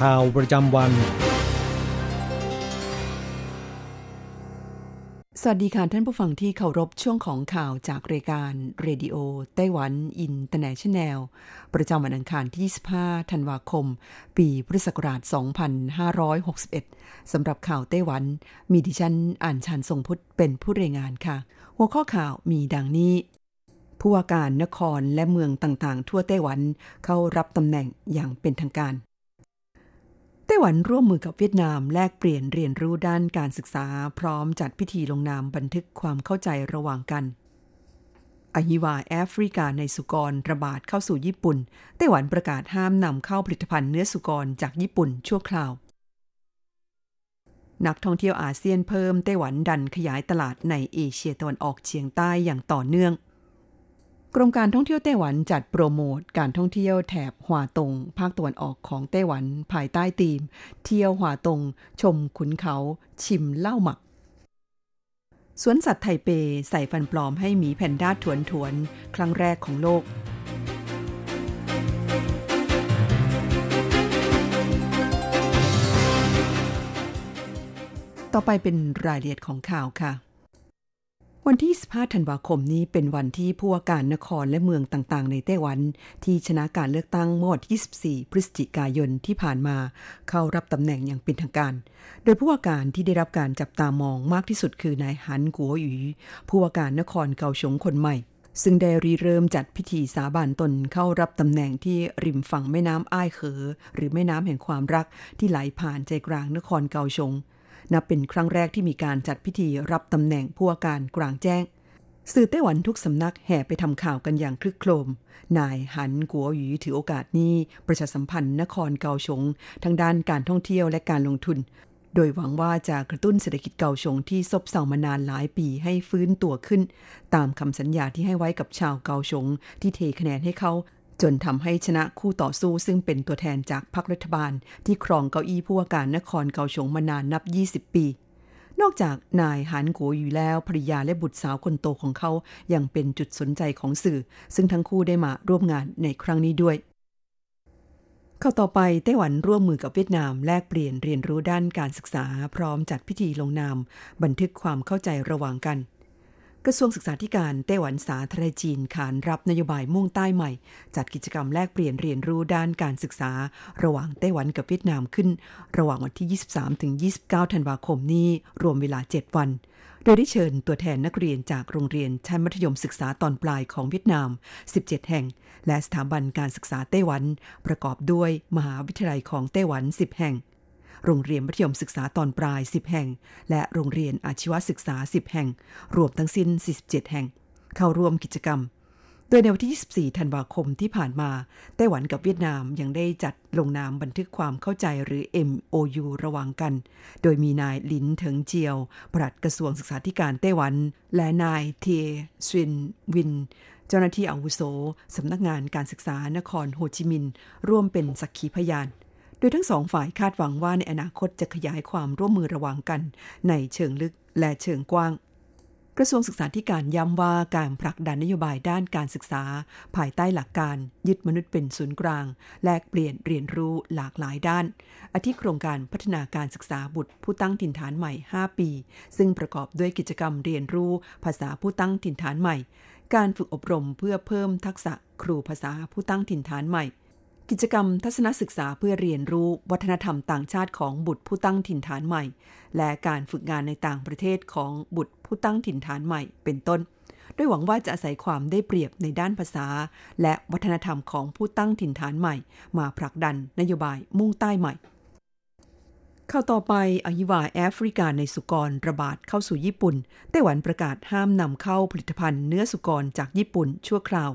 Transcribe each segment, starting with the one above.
ข่าวประจำวัน สวัสดีค่ะท่านผู้ฟังที่เคารพช่วงของข่าวจากรายการ Radio Taiwan International ประจำวันอังคารที่ 25 ธันวาคม ปีพุทธศักราช 2561 สำหรับข่าวไต้หวัน มีดิฉันอัญชันทรงพุทธิ์เป็นผู้รายงานค่ะ หัวข้อข่าวมีดังนี้ผู้ว่าการนครและเมืองต่างๆ ทั่วไต้หวันเข้ารับตำแหน่งอย่างเป็นทางการ ต้หวันร่วมมือกับเวียดนามแลกเปลี่ยนเรียนรู้ด้านการศึกษา พร้อมจัดพิธีลงนามบันทึกความเข้าใจระหว่างกันอหิวาแอฟริกาในสุกรระบาดเข้าสู่ญี่ปุ่น ไต้หวันประกาศห้ามนำเข้าผลิตภัณฑ์เนื้อสุกรจากญี่ปุ่นชั่วคราว นักท่องเที่ยวอาเซียนเพิ่มไต้หวันดันขยายตลาดในเอเชียตะวันออกเฉียงใต้อย่างต่อเนื่อง กรมการท่องเที่ยวไต้หวันจัดโปรโมทการท่องเที่ยวแถบหัวตง ภาคตะวันออกของไต้หวันภายใต้ธีม เที่ยวหัวตง ชมขุนเขา ชิมเหล้าหมักสวนสัตว์ไทเปใส่ฟันปลอมให้หมีแพนด้าถวนถวนครั้งแรกของโลก ต่อไปเป็นรายละเอียดของข่าวค่ะ วันที่ 15 ธันวาคมนี้เป็นวันที่ผู้ว่าการนครและเมืองต่างๆ ในไต้หวัน ที่ชนะการเลือกตั้งเมื่อวันที่24 พฤศจิกายนที่ผ่านมา เข้ารับตำแหน่งอย่างเป็นทางการ โดยผู้ว่าการที่ได้รับการจับตามองมากที่สุดคือนายหันกัวหยูผู้ว่าการนครเกาฉงคนใหม่ ซึ่งได้รีเริ่มจัดพิธีสาบานตนเข้ารับตำแหน่งที่ริมฝั่งแม่น้ำอ้ายเขอ หรือแม่น้ำแห่งความรักที่ไหลผ่านใจกลางนครเกาฉง นับเป็นครั้งแรกที่มีการจัดพิธีรับตำแหน่งผู้ว่าการกลางแจ้ง สื่อไต้หวันทุกสำนักแห่ไปทำข่าวกันอย่างคลึกโครม นายหันกัวหยีถือโอกาสนี้ ประชาสัมพันธ์นครเกาฉงทางด้านการท่องเที่ยวและการลงทุน โดยหวังว่าจะกระตุ้นเศรษฐกิจเกาฉงที่ซบเซามานานหลายปีให้ฟื้นตัวขึ้น ตามคำสัญญาที่ให้ไว้กับชาวเกาฉงที่เทคะแนนให้เขา จนทำให้ชนะคู่ต่อสู้ซึ่งเป็นตัวแทนจากพรรครัฐบาล ที่ครองเก้าอี้ผู้ว่าการนครเกาฉงมานานนับ 20 ปี นอกจากนายหานกัวอยู่แล้วภริยาและบุตรสาวคนโตของเขายังเป็นจุดสนใจของสื่อ ซึ่งทั้งคู่ได้มาร่วมงานในครั้งนี้ด้วยเข้าต่อไปไต้หวันร่วมมือกับเวียดนามแลกเปลี่ยนเรียนรู้ด้านการศึกษา พร้อมจัดพิธีลงนาม บันทึกความเข้าใจระหว่างกัน กระทรวงศึกษาธิการไต้หวันสาธารณจีนขานรับนโยบายมุ่งใต้ใหม่ จัดกิจกรรมแลกเปลี่ยนเรียนรู้ด้านการศึกษา ระหว่างไต้หวันกับเวียดนามขึ้น ระหว่างวันที่ 23 ถึง 29 ธันวาคมนี้ รวมเวลา 7 วัน โดยได้เชิญตัวแทนนักเรียนจากโรงเรียนชั้นมัธยมศึกษาตอนปลายของเวียดนาม 17 แห่ง และสถาบันการศึกษาไต้หวัน ประกอบด้วยมหาวิทยาลัยของไต้หวัน 10 แห่ง โรงเรียนมัธยมศึกษาตอนปลาย 10 แห่ง และโรงเรียนอาชีวศึกษา 10 แห่ง รวมทั้งสิ้น 47 แห่ง เข้าร่วมกิจกรรม โดยในวันที่ 24 ธันวาคมที่ผ่านมา ไต้หวันกับเวียดนามยังได้จัดลงนามบันทึกความเข้าใจหรือ MOU ระหว่างกัน โดยมีนายลินเถิงเจียว ปลัดกระทรวงศึกษาธิการไต้หวัน และนายเทียซินวินเจ้าหน้าที่อาวุโส สำนักงานการศึกษานครโฮจิมินห์ร่วมเป็นสักขีพยาน โดยทั้งสองฝ่ายคาดหวังว่าในอนาคตจะขยายความร่วมมือระหว่างกัน ในเชิงลึกและเชิงกว้างกระทรวงศึกษาธิการย้ำว่าการผลักดันนโยบายด้านการศึกษา ภายใต้หลักการ ยึดมนุษย์เป็นศูนย์กลาง แลกเปลี่ยนเรียนรู้หลากหลายด้านอาทิโครงการพัฒนาการศึกษาบุตรผู้ตั้งถิ่นฐานใหม่ 5 ปี ซึ่งประกอบด้วยกิจกรรมเรียนรู้ ภาษาผู้ตั้งถิ่นฐานใหม่ การฝึกอบรมเพื่อเพิ่มทักษะครูภาษาผู้ตั้งถิ่นฐานใหม่ กิจกรรมทัศนศึกษาเพื่อเรียนรู้วัฒนธรรมต่างชาติของบุตรผู้ตั้งถิ่นฐานใหม่ และการฝึกงานในต่างประเทศของบุตรผู้ตั้งถิ่นฐานใหม่ เป็นต้น ด้วยหวังว่าจะอาศัยความได้เปรียบในด้านภาษา และวัฒนธรรมของผู้ตั้งถิ่นฐานใหม่ มาผลักดันนโยบายมุ่งใต้ใหม่ข่าวต่อไปอหิวาแอฟริกาในสุกรระบาดเข้าสู่ญี่ปุ่นไต้หวันประกาศห้ามนำเข้าผลิตภัณฑ์เนื้อสุกรจากญี่ปุ่นชั่วคราว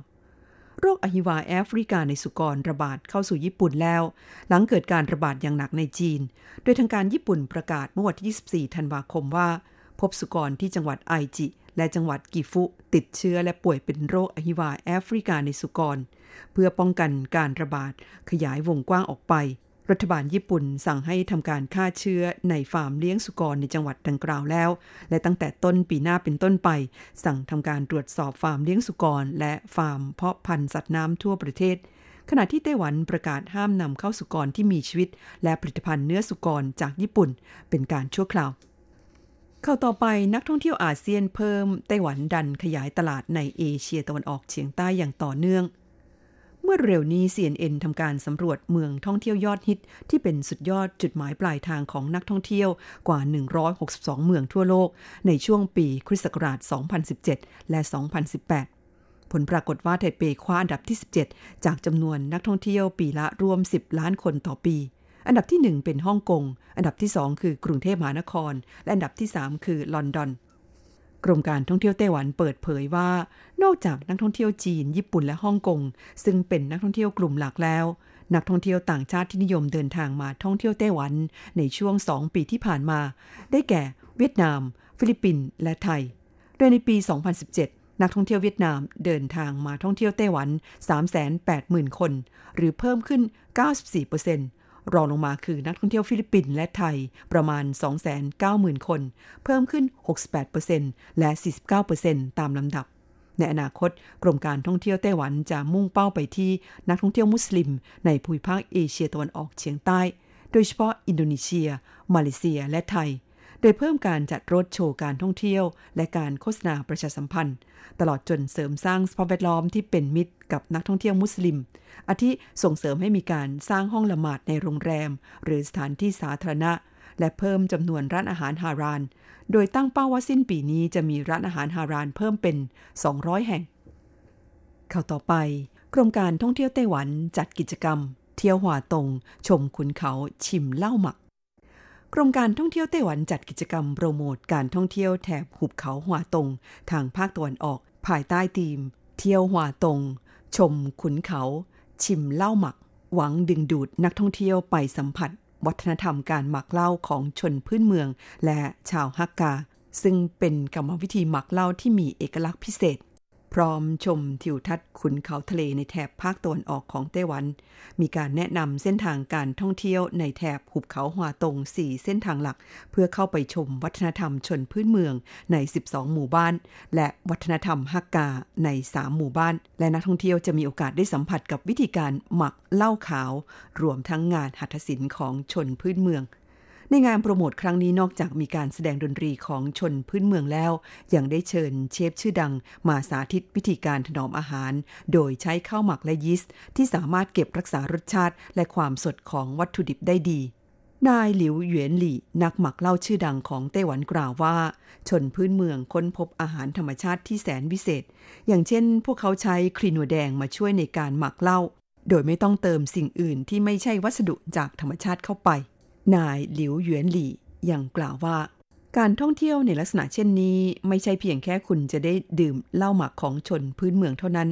โรคอหิวาแอฟริกาในสุกรระบาดเข้าสู่ญี่ปุ่นแล้ว หลังเกิดการระบาดอย่างหนักในจีน โดยทางการญี่ปุ่นประกาศเมื่อวันที่ 24 ธันวาคมว่า พบสุกรที่จังหวัดไอจิ และจังหวัดกิฟุ ติดเชื้อและป่วยเป็นโรคอหิวาแอฟริกาในสุกร เพื่อป้องกันการระบาดขยายวงกว้างออกไป รัฐบาลญี่ปุ่นสั่งให้ทำการฆ่าเชื้อในฟาร์มเลี้ยงสุกรในจังหวัดดังกล่าวแล้ว และตั้งแต่ต้นปีหน้าเป็นต้นไป สั่งทำการตรวจสอบฟาร์มเลี้ยงสุกร และฟาร์มเพาะพันธุ์สัตว์น้ำทั่วประเทศ ขณะที่ไต้หวันประกาศห้ามนำเข้าสุกรที่มีชีวิต และผลิตภัณฑ์เนื้อสุกรจากญี่ปุ่น เป็นการชั่วคราวเข้าต่อไปนักท่องเที่ยวอาเซียนเพิ่มไต้หวันดันขยายตลาดในเอเชียตะวันออกเฉียงใต้อย่างต่อเนื่อง เมื่อเร็วนี้ CNN ทำการสำรวจเมืองท่องเที่ยวยอดฮิต ที่เป็นสุดยอดจุดหมายปลายทางของนักท่องเที่ยวกว่า 162 เมืองทั่วโลก ในช่วงปีคริสต์ศักราช 2017 และ 2018 ผลปรากฏว่าไทเปคว้าอันดับที่ 17 จากจำนวนนักท่องเที่ยวปีละรวม 10 ล้านคนต่อปี อันดับที่ 1 เป็นฮ่องกง อันดับที่ 2 คือกรุงเทพมหานคร และอันดับที่ 3 คือลอนดอน กรมการท่องเที่ยวไต้หวันเปิดเผยว่า นอกจากนักท่องเที่ยวจีน ญี่ปุ่นและฮ่องกง ซึ่งเป็นนักท่องเที่ยวกลุ่มหลักแล้ว นักท่องเที่ยวต่างชาติที่นิยมเดินทางมาท่องเที่ยวไต้หวัน ในช่วง 2 ปีที่ผ่านมา ได้แก่ เวียดนาม ฟิลิปปินส์และไทย โดยในปี 2017นักท่องเที่ยวเวียดนามเดินทางมาท่องเที่ยวไต้หวัน 380,000 คน หรือเพิ่มขึ้น 94% รองลงมาคือนักท่องเที่ยวฟิลิปปินส์และไทยประมาณ 290,000 คน เพิ่มขึ้น 68%และ 49%ตามลำดับ ในอนาคต กรมการท่องเที่ยวไต้หวันจะมุ่งเป้าไปที่นักท่องเที่ยวมุสลิม ในภูมิภาคเอเชียตะวันออกเฉียงใต้ โดยเฉพาะอินโดนีเซีย มาเลเซีย และไทย ดยเพิ่มการจัดรถโชว์การท่องเที่ยว และการโฆษณาประชาสัมพันธ์ ตลอดจนเสริมสร้างสภาพแวดล้อมที่เป็นมิตรกับนักท่องเที่ยวมุสลิม อาทิส่งเสริมให้มีการสร้างห้องละหมาดในโรงแรม หรือสถานที่สาธารณะ และเพิ่มจำนวนร้านอาหารฮาราน โดยตั้งเป้าว่าสิ้นปีนี้จะมีร้านอาหารฮารานเพิ่มเป็น 200 แห่ง เข้าต่อไป กรมการท่องเที่ยวไต้หวันจัดกิจกรรม เที่ยวหัวาตง ชมขุนเขาชิมเหล้าหมัก กรมการท่องเที่ยวไต้หวันจัดกิจกรรมโปรโมทการท่องเที่ยวแถบหุบเขาหัวตง ทางภาคตะวันออก ภายใต้ธีม เที่ยวหัวตง ชมขุนเขา ชิมเหล้าหมัก หวังดึงดูดนักท่องเที่ยวไปสัมผัส วัฒนธรรมการหมักเหล้าของชนพื้นเมือง และชาวฮักกา ซึ่งเป็นกรรมวิธีหมักเหล้าที่มีเอกลักษณ์พิเศษ พร้อมชมทิวทัศน์ขุนเขาทะเลในแถบภาคตะวันออกของไต้หวัน มีการแนะนำเส้นทางการท่องเที่ยวในแถบหุบเขาหัวตง 4 เส้นทางหลัก เพื่อเข้าไปชมวัฒนธรรมชนพื้นเมืองใน 12 หมู่บ้าน และวัฒนธรรมฮักกาใน 3 หมู่บ้าน และนักท่องเที่ยวจะมีโอกาสได้สัมผัสกับวิธีการหมักเหล้าขาว รวมทั้งงานหัตถศิลป์ของชนพื้นเมือง ในงานโปรโมทครั้งนี้นอกจากมีการแสดงดนตรีของชนพื้นเมืองแล้ว ยังได้เชิญเชฟชื่อดัง มาสาธิตวิธีการถนอมอาหาร โดยใช้ข้าวหมักและยีสต์ที่สามารถเก็บรักษารสชาติ และความสดของวัตถุดิบได้ดีนายหลิวเหวียนหลี่นักหมักเหล้าชื่อดังของไต้หวันกล่าวว่า ชนพื้นเมืองค้นพบอาหารธรรมชาติที่แสนวิเศษ อย่างเช่น พวกเขาใช้ครีนัวแดงมาช่วยในการหมักเหล้าโดยไม่ต้องเติมสิ่งอื่นที่ไม่ใช่วัสดุจากธรรมชาติเข้าไป นายหลิวหยวนหลี่ยังกล่าวว่า การท่องเที่ยวในลักษณะเช่นนี้ ไม่ใช่เพียงแค่คุณจะได้ดื่มเหล้าหมักของชนพื้นเมืองเท่านั้น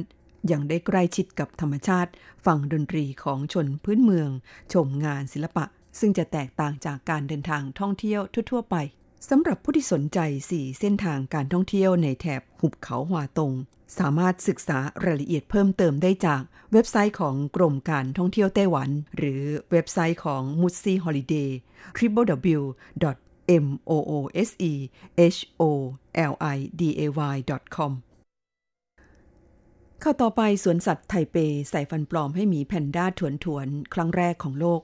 ยังได้ใกล้ชิดกับธรรมชาติ ฟังดนตรีของชนพื้นเมือง ชมงานศิลปะ ซึ่งจะแตกต่างจากการเดินทางท่องเที่ยวทั่ว ๆ ไป สำหรับผู้ที่สนใจ 4 เส้นทางการท่องเที่ยวในแถบหุบเขาหวาตง สามารถศึกษารายละเอียดเพิ่มเติมได้จากเว็บไซต์ของกรมการท่องเที่ยวไต้หวัน หรือเว็บไซต์ของ m u s i Holiday www.mooseholiday.com ข่าวต่อไปสวนสัตว์ไทเปใส่ฟันปลอมให้หมีแพนด้าถวนถวน ครั้งแรกของโลก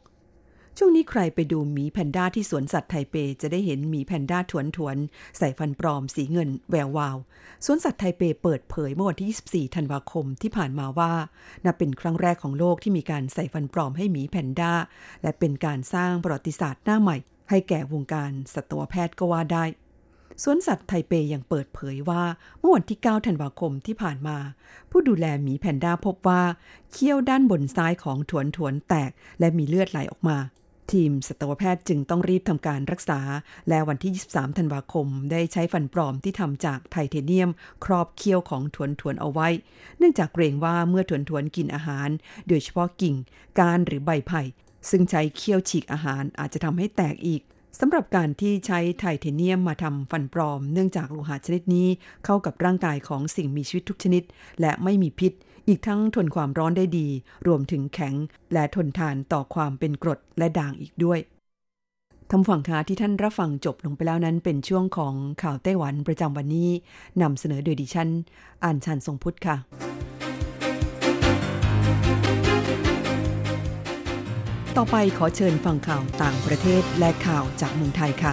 ช่วงนี้ใครไปดูหมีแพนด้าที่สวนสัตว์ไทเป จะได้เห็นหมีแพนด้าถวนถวนใส่ฟันปลอมสีเงินแวววาว สวนสัตว์ไทเปเปิดเผยเมื่อวันที่ 24 ธันวาคมที่ผ่านมาว่า นับเป็นครั้งแรกของโลกที่มีการใส่ฟันปลอมให้หมีแพนด้า และเป็นการสร้างประวัติศาสตร์หน้าใหม่ ให้แก่วงการสัตวแพทย์ก็ว่าได้สวนสัตว์ไทเปยังเปิดเผยว่าเมื่อวันที่ 9 ธันวาคมที่ผ่านมา ผู้ดูแลหมีแพนด้าพบว่า เขี้ยวด้านบนซ้ายของถวนถวนแตก และมีเลือดไหลออกมา ทีมสัตวแพทย์จึงต้องรีบทำการรักษา และวันที่ 23 ธันวาคม ได้ใช้ฟันปลอมที่ทำจากไทเทเนียม ครอบเขี้ยวของถวนถวนเอาไว้ เนื่องจากเกรงว่าเมื่อถวนถวนกินอาหาร โดยเฉพาะกิ่งก้านหรือใบไผ่ ซึ่งใช้เขี้ยวฉีกอาหารอาจจะทำให้แตกอีกสำหรับการที่ใช้ไทเทเนียมมาทำฟันปลอม เนื่องจากโลหะชนิดนี้เข้ากับร่างกายของสิ่งมีชีวิตทุกชนิด และไม่มีพิษ อีกทั้งทนความร้อนได้ดี รวมถึงแข็ง และทนทานต่อความเป็นกรดและด่างอีกด้วยทำฝั่งคาที่ท่านรับฟังจบลงไปแล้วนั้นเป็นช่วงของข่าวไต้หวันประจำวันนี้นำเสนอโดยดิฉันอ่านชันทรงพุทธค่ะ ต่อไปขอเชิญฟังข่าวต่างประเทศและข่าวจากเมืองไทยค่ะ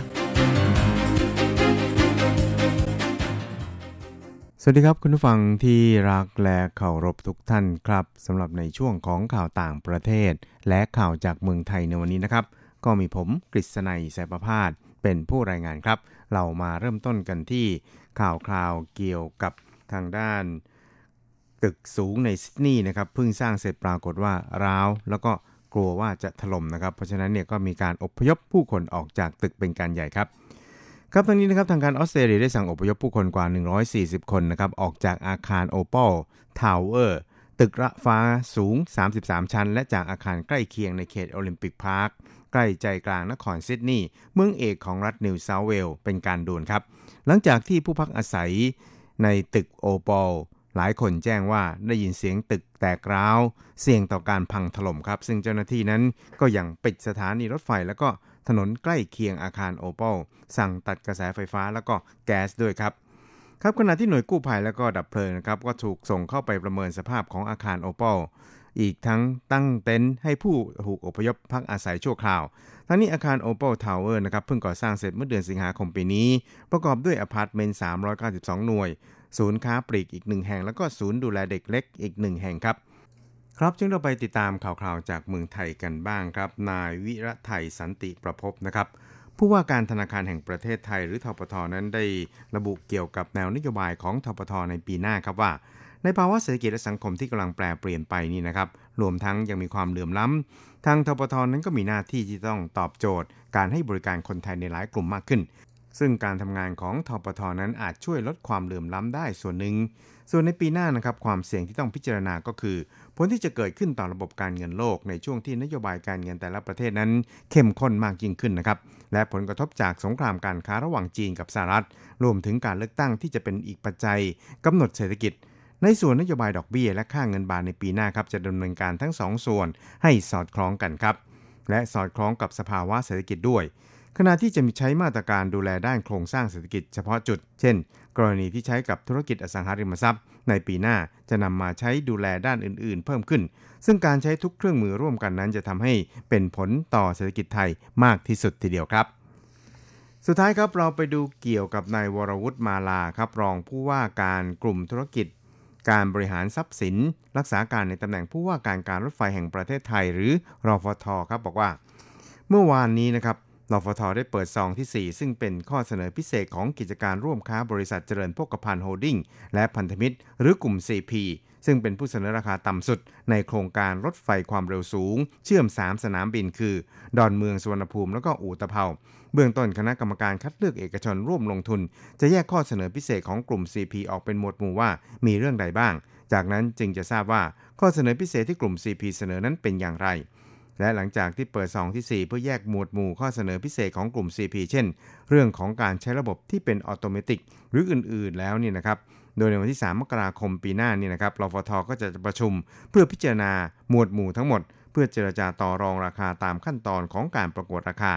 วัสดีครับคุณผู้ฟังที่รักและเคารพทุกท่านครับสำหรับในช่วงของข่าวต่างประเทศ และข่าวจากเมืองไทยในวันนี้นะครับ ก็มีผมกฤษณัยสายประพาสเป็นผู้รายงานครับ เรามาเริ่มต้นกันที่ข่าวคราวเกี่ยวกับทางด้านตึกสูงในซิดนีย์นะครับเพิ่งสร้างเสร็จปรากฏว่าร้าว แล้วก็กลัวว่าจะถล่มนะครับ เพราะฉะนั้นเนี่ยก็มีการอพยพผู้คนออกจากตึกเป็นการใหญ่ครับ ครับทางนี้นะครับทางการออสเตรเลียได้สั่งอพยพผู้คนกว่า 140 คนนะครับออกจากอาคาร Opal Tower ตึกระฟ้าสูง 33 ชั้น และจากอาคารใกล้เคียงในเขต Olympic Park ใกล้ใจกลางนครซิดนีย์เมืองเอกของรัฐนิวเซาท์เวลส์เป็นการด่วนครับ หลังจากที่ผู้พักอาศัยในตึกโอปอลหลายคนแจ้งว่าได้ยินเสียงตึกแตกร้าว เสี่ยงต่อการพังถล่มครับ ซึ่งเจ้าหน้าที่นั้นก็ยังปิดสถานีรถไฟแล้วก็ ถนนใกล้เคียงอาคารโอเปลสั่งตัดกระแสไฟฟ้าแล้วก็แก๊สด้วยครับครับขณะที่หน่วยกู้ภัยแล้วก็ดับเพลิงนะครับก็ถูกส่งเข้าไปประเมินสภาพของอาคารโอเปลอีกทั้งตั้งเต็นท์ให้ผู้ถูกอพยพพักอาศัยชั่วคราว ทั้งนี้อาคาร Opal Tower นะครับเพิ่งก่อสร้างเสร็จเมื่อเดือนสิงหาคมปีนี้ ประกอบด้วยอพาร์ตเมนต์ 392 หน่วย ศูนย์ค้าปลีกอีกหนึ่งแห่ง แล้วก็ศูนย์ดูแลเด็กเล็กอีกหนึ่งแห่งครับ ครับจึงเราไปติดตามข่าวๆจากเมืองไทยกันบ้างครับ นายวิระไทยสันติประพบนะครับผู้ว่าการธนาคารแห่งประเทศไทยหรือทปทนั้นได้ระบุเกี่ยวกับแนวนโยบายของทปทในปีหน้าครับว่า ในภาวะเศรษฐกิจและสังคมที่กำลังแปรเปลี่ยนไปนี่นะครับรวมทั้งยังมีความเหลื่อมล้ำทางทปทนั้นก็มีหน้าที่ที่ต้องตอบโจทย์ การให้บริการคนไทยในหลายกลุ่มมากขึ้น ซึ่งการทำงานของทปทนั้นอาจช่วยลดความเหลื่อมล้ำได้ส่วนหนึ่ง ส่วนในปีหน้านะครับความเสี่ยงที่ต้องพิจารณาก็คือ ผลที่จะเกิดขึ้นต่อระบบการเงินโลกในช่วงที่นโยบายการเงินแต่ละประเทศนั้น เข้มข้นมากยิ่งขึ้นนะครับ และผลกระทบจากสงครามการค้าระหว่างจีนกับสหรัฐ รวมถึงการเลือกตั้งที่จะเป็นอีกปัจจัยกำหนดเศรษฐกิจ ในส่วนนโยบายดอกเบี้ยและค่าเงินบาทในปีหน้าครับจะดำเนินการทั้งสองส่วนให้สอดคล้องกันครับ และสอดคล้องกับสภาวะเศรษฐกิจด้วย ขณะที่จะมีใช้มาตรการดูแลด้านโครงสร้างเศรษฐกิจเฉพาะจุด เช่น กรณีที่ใช้กับธุรกิจอสังหาริมทรัพย์ ในปีหน้าจะนำมาใช้ดูแลด้านอื่น ๆ เพิ่มขึ้น ซึ่งการใช้ทุกเครื่องมือร่วมกันนั้นจะทำให้เป็นผลต่อเศรษฐกิจไทยมากที่สุดทีเดียวครับสุดท้ายครับเราไปดูเกี่ยวกับนายวรวุฒิมาลาครับรองผู้ว่าการกลุ่มธุรกิจ การบริหารทรัพย์สิน รักษาการในตำแหน่งผู้ว่าการการรถไฟแห่งประเทศไทย หรือรฟทครับบอกว่า เมื่อวานนี้นะครับ รฟทได้เปิดซองที่ 4 ซึ่งเป็นข้อเสนอพิเศษของกิจการร่วมค้าบริษัทเจริญโภคภัณฑ์โฮลดิ้งและพันธมิตร หรือกลุ่ม CP ซึ่งเป็นผู้เสนอราคาต่ำสุด ในโครงการรถไฟความเร็วสูง เชื่อม 3 สนามบินคือ ดอนเมืองสุวรรณภูมิ แล้วก็อู่ตะเภาเบื้องต้นคณะกรรมการคัดเลือกเอกชนร่วมลงทุน จะแยกข้อเสนอพิเศษของกลุ่ม CP ออกเป็นหมวดหมู่ว่ามีเรื่องใดบ้าง จากนั้นจึงจะทราบว่าข้อเสนอพิเศษที่กลุ่ม CP เสนอนั้นเป็นอย่างไร และหลังจากที่เปิดซองที่ 4 เพื่อแยกหมวดหมู่ข้อเสนอพิเศษของกลุ่ม CP เช่น เรื่องของการใช้ระบบที่เป็นออโตเมติหรืออื่นๆแล้วนี่นะครับโดยในวันที่ 3 มกราคมปีหน้านี่นะครับรฟทก็จะประชุมเพื่อพิจารณาหมวดหมู่ทั้งหมด เพื่อเจรจาต่อรองราคาตามขั้นตอนของการประกวดราคา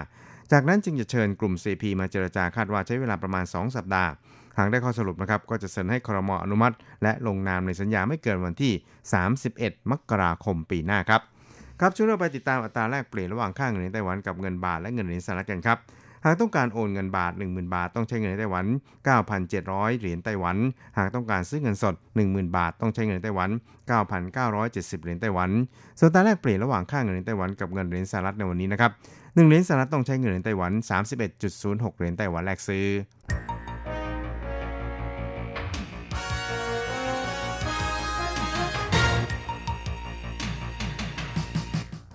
จากนั้นจึงจะเชิญกลุ่ม CP มาเจรจาคาดว่าใช้เวลาประมาณ 2 สัปดาห์ หากได้ข้อสรุปนะครับก็จะเสนอให้ครมอนุมัติ และลงนามในสัญญาไม่เกินวันที่ 31 มกราคมปีหน้าครับ ครับช่วงเราไปติดตามอัตราแลกเปลี่ยนระหว่างค่าเงินในไต้หวันกับเงินบาทและเงินเหรียญสหรัฐกันครับหากต้องการโอนเงินบาท 10,000 บาท ต้องใช้เงินในไต้หวัน 9,700 เหรียญไต้หวัน หากต้องการซื้อเงินสด 10,000 บาท ต้องใช้เงินในไต้หวัน 9,970 เหรียญไต้หวัน ส่วนอัตราแลกเปลี่ยนระหว่างค่าเงินในไต้หวันกับเงินเหรียญสหรัฐในวันนี้นะครับ 1 เหรียญสหรัฐต้องใช้เงินในไต้หวัน 31.06 เหรียญไต้หวันแลกซื้อ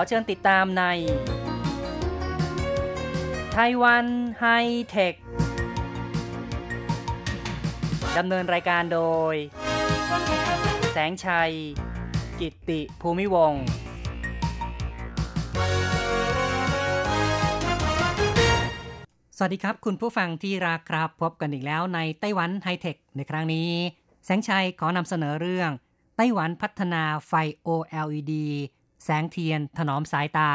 ขอเชิญติดตามในไต้หวันไฮเทค ดำเนินรายการโดย แสงชัย กิตติภูมิวงศ์สวัสดีครับ คุณผู้ฟังที่รักครับพบกันอีกแล้วในไต้หวันไฮเทค ในครั้งนี้ แสงชัยขอนำเสนอเรื่อง ไต้หวันพัฒนาไฟ OLED แสงเทียนถนอมสายตา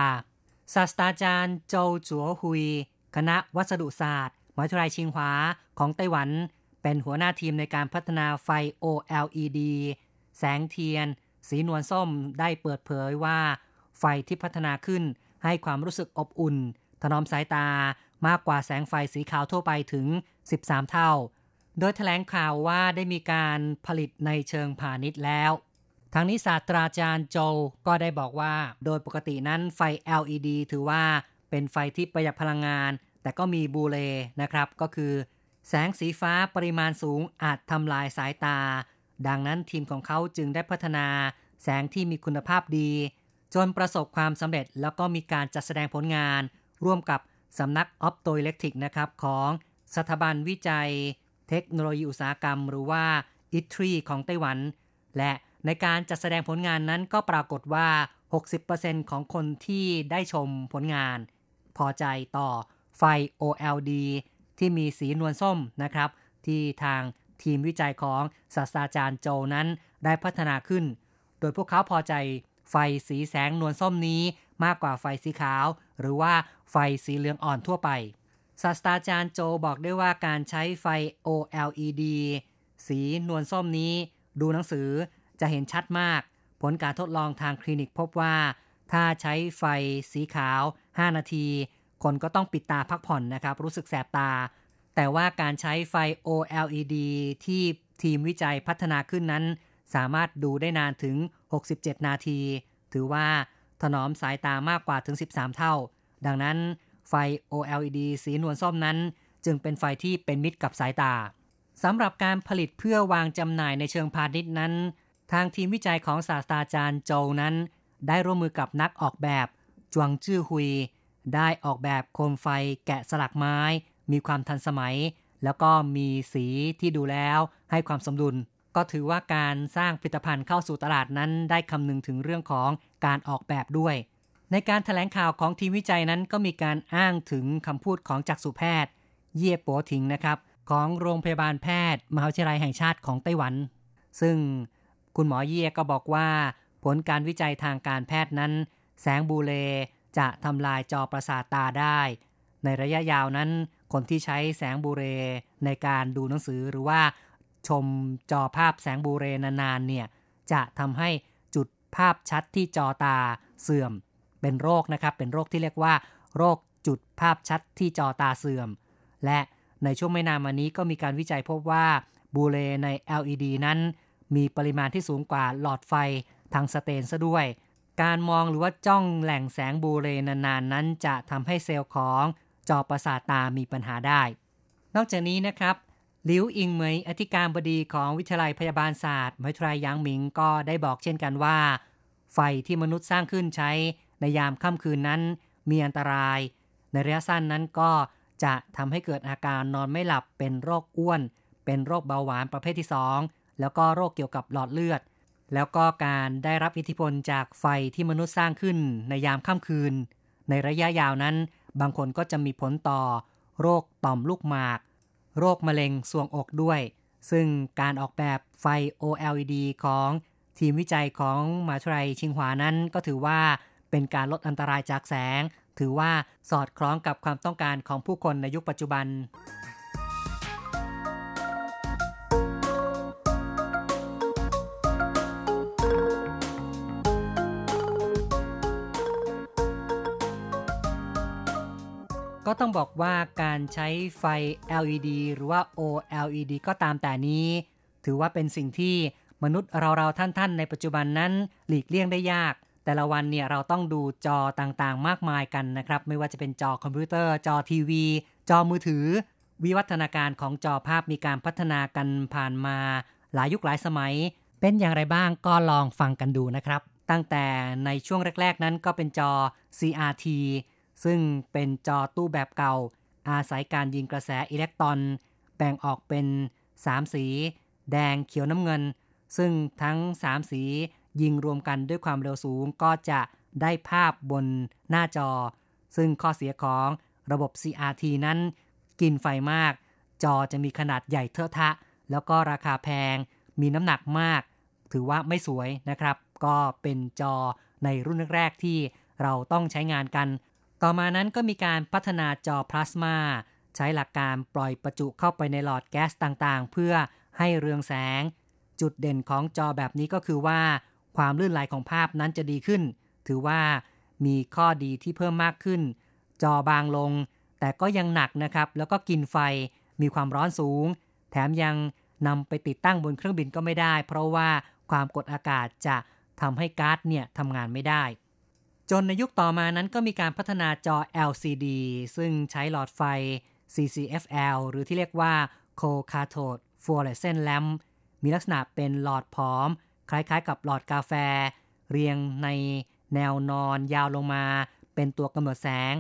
ศาสตราจารย์โจจัวฮุย คณะวัสดุศาสตร์มหาวิทยาลัยชิงหวาของไต้หวัน เป็นหัวหน้าทีมในการพัฒนาไฟ OLED แสงเทียน สีนวลส้มได้เปิดเผยว่า ไฟที่พัฒนาขึ้นให้ความรู้สึกอบอุ่น ถนอมสายตามากกว่าแสงไฟสีขาวทั่วไปถึง 13 เท่า โดยแถลงข่าวว่าได้มีการผลิตในเชิงพาณิชย์แล้ว ทางนี้ศาสตราจารย์โจก็ได้บอกว่า โดยปกตินั้นไฟ LED ถือว่าเป็นไฟที่ประหยัดพลังงาน แต่ก็มีบูเลนะครับ ก็คือ แสงสีฟ้าปริมาณสูงอาจทำลายสายตา ดังนั้นทีมของเขาจึงได้พัฒนา แสงที่มีคุณภาพดี จนประสบความสำเร็จแล้วก็มีการจัดแสดงผลงาน ร่วมกับสำนักออปโตอิเล็กทริกนะครับของสถาบันวิจัย เทคโนโลยีอุตสาหกรรม หรือว่าอิทรีของไต้หวัน และ ในการจัดแสดงผลงานนั้นก็ปรากฏว่า 60%ของคนที่ได้ชมผลงาน พอใจต่อไฟ OLED ที่มีสีนวลส้มนะครับ ที่ทางทีมวิจัยของศาสตราจารย์โจนั้นได้พัฒนาขึ้น โดยพวกเขาพอใจไฟสีแสงนวลส้มนี้มากกว่าไฟสีขาว หรือว่าไฟสีเหลืองอ่อนทั่วไป ศาสตราจารย์โจบอกด้วยว่าการใช้ไฟ OLED สีนวลส้มนี้ ดูหนังสือ จะเห็นชัดมาก ผลการทดลองทางคลินิกพบว่า ถ้าใช้ไฟสีขาว 5 นาที คนก็ต้องปิดตาพักผ่อนนะครับ รู้สึกแสบตา แต่ว่าการใช้ไฟ OLED ที่ทีมวิจัยพัฒนาขึ้นนั้น สามารถดูได้นานถึง 67 นาที ถือว่าถนอมสายตามากกว่าถึง 13 เท่า ดังนั้นไฟ OLED สีนวลส้มนั้น จึงเป็นไฟที่เป็นมิตรกับสายตาสำหรับการผลิตเพื่อวางจำหน่ายในเชิงพาณิชย์นั้น ทางทีมวิจัยของศาสตราจารย์โจวนั้น ได้ร่วมมือกับนักออกแบบจวงจื้อฮุย ได้ออกแบบโคมไฟแกะสลักไม้ มีความทันสมัย แล้วก็มีสีที่ดูแล้วให้ความสมดุล ก็ถือว่าการสร้างผลิตภัณฑ์เข้าสู่ตลาดนั้น ได้คำนึงถึงเรื่องของการออกแบบด้วย ในการถแถลงข่าวของทีมวิจัยนั้นก็มีการอ้างถึงคำพูดของจักษุแพทย์ เย่โปถิงนะครับ ของโรงพยาบาลแพทย์ มหาวิทยาลัยแห่งชาติของไต้หวัน ซึ่ง คุณหมอเย่ก็บอกว่า ผลการวิจัยทางการแพทย์นั้น แสงบูเลจะทำลายจอประสาทตาได้ ในระยะยาวนั้น คนที่ใช้แสงบูเรในการดูหนังสือหรือว่า ชมจอภาพแสงบูเรนานๆเนี่ยจะทำให้จุดภาพชัดที่จอตาเสื่อม เป็นโรคนะครับ เป็นโรคที่เรียกว่า โรคจุดภาพชัดที่จอตาเสื่อม และในช่วงไม่นานมานี้ก็มีการวิจัยพบว่าบูเรใน LED นั้น มีปริมาณที่สูงกว่าหลอดไฟทางสเตนซะด้วย การมองหรือว่าจ้องแหล่งแสงบูเรนานๆนั้นจะทำให้เซลล์ของจอประสาทตามีปัญหาได้ นอกจากนี้นะครับหลิวอิงเหมยอธิการบดีของวิทยาลัยพยาบาลศาสตร์มหาวิทยาลัยยางหมิงก็ได้บอกเช่นกันว่า ไฟที่มนุษย์สร้างขึ้นใช้ในยามค่ำคืนนั้น มีอันตราย ในระยะสั้นนั้นก็จะทำให้เกิดอาการนอนไม่หลับเป็นโรคอ้วน เป็นโรคเบาหวานประเภทที่ 2 แล้วก็โรคเกี่ยวกับหลอดเลือด แล้วก็การได้รับอิทธิพลจากไฟที่มนุษย์สร้างขึ้นในยามค่ำคืน ในระยะยาวนั้น บางคนก็จะมีผลต่อ โรคต่อมลูกหมาก โรคมะเร็งสวงอกด้วย ซึ่งการออกแบบไฟ OLED ของทีมวิจัยของมหาวิทยาลัยชิงหวานั้นก็ถือว่าเป็นการลดอันตรายจากแสง ถือว่าสอดคล้องกับความต้องการของผู้คนในยุคปัจจุบัน ก็ต้องบอกว่าการใช้ไฟ LED หรือว่า OLED ก็ตามแต่นี้ ถือว่าเป็นสิ่งที่มนุษย์เราๆท่านๆ ในปัจจุบันนั้นหลีกเลี่ยงได้ยาก แต่ละวันเนี่ยเราต้องดูจอต่างๆ มากมายกันนะครับ ไม่ว่าจะเป็นจอคอมพิวเตอร์ จอทีวี จอมือถือ วิวัฒนาการของจอภาพมีการพัฒนากันผ่านมา หลายยุคหลายสมัย เป็นอย่างไรบ้างก็ลองฟังกันดูนะครับ ตั้งแต่ในช่วงแรก ๆ นั้นก็เป็นจอ CRT ซึ่งเป็นจอตู้แบบเก่า อาศัยการยิงกระแสอิเล็กตรอน แบ่งออกเป็น 3 สี แดงเขียวน้ำเงิน ซึ่งทั้ง 3 สียิงรวมกันด้วยความเร็วสูงก็จะได้ภาพบนหน้าจอ ซึ่งข้อเสียของระบบ CRT นั้น กินไฟมาก จอจะมีขนาดใหญ่เทอะทะ แล้วก็ราคาแพง มีน้ำหนักมาก ถือว่าไม่สวยนะครับ ก็เป็นจอในรุ่นแรกที่เราต้องใช้งานกัน ต่อมานั้นก็มีการพัฒนาจอพลาสมาใช้หลักการปล่อยประจุเข้าไปในหลอดแก๊สต่างๆ เพื่อให้เรืองแสง จุดเด่นของจอแบบนี้ก็คือว่า ความลื่นไหลของภาพนั้นจะดีขึ้น ถือว่ามีข้อดีที่เพิ่มมากขึ้น จอบางลง แต่ก็ยังหนักนะครับ แล้วก็กินไฟมีความร้อนสูง แถมยังนำไปติดตั้งบนเครื่องบินก็ไม่ได้ เพราะว่าความกดอากาศจะทำให้การ์ดเนี่ยทำงานไม่ได้ จนในยุคต่อมานั้นก็มีการพัฒนาจอ LCD ซึ่งใช้หลอดไฟ CCFL หรือที่เรียกว่า Co-cathode Fluorescent Lamp มีลักษณะเป็นหลอดผอม คล้ายๆกับหลอดกาแฟ เรียงในแนวนอนยาวลงมา เป็นตัวกำหนดแสง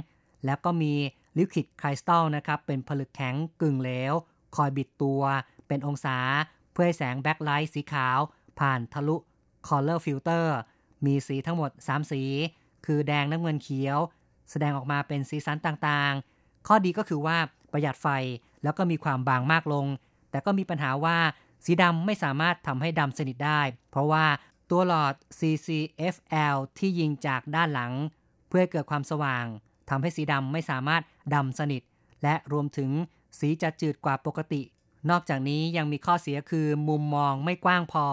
แล้วก็มีลิควิดคริสตัลนะครับ เป็นผลึกแข็งกึ่งเหลว คอยบิดตัว เป็นองศา เพื่อให้แสงแบ็คไลท์สีขาว ผ่านทะลุ Color Filter มีสีทั้งหมด 3 สี คือแดงน้ำเงินเขียว แสดงออกมาเป็นสีสันต่างๆ ข้อดีก็คือว่าประหยัดไฟแล้วก็มีความบางมากลง แต่ก็มีปัญหาว่าสีดำไม่สามารถทำให้ดำสนิทได้ เพราะว่าตัวหลอด CCFL ที่ยิงจากด้านหลัง เพื่อเกิดความสว่างทำให้สีดำไม่สามารถดำสนิท และรวมถึงสีจะจืดกว่าปกติ นอกจากนี้ยังมีข้อเสียคือมุมมองไม่กว้างพอ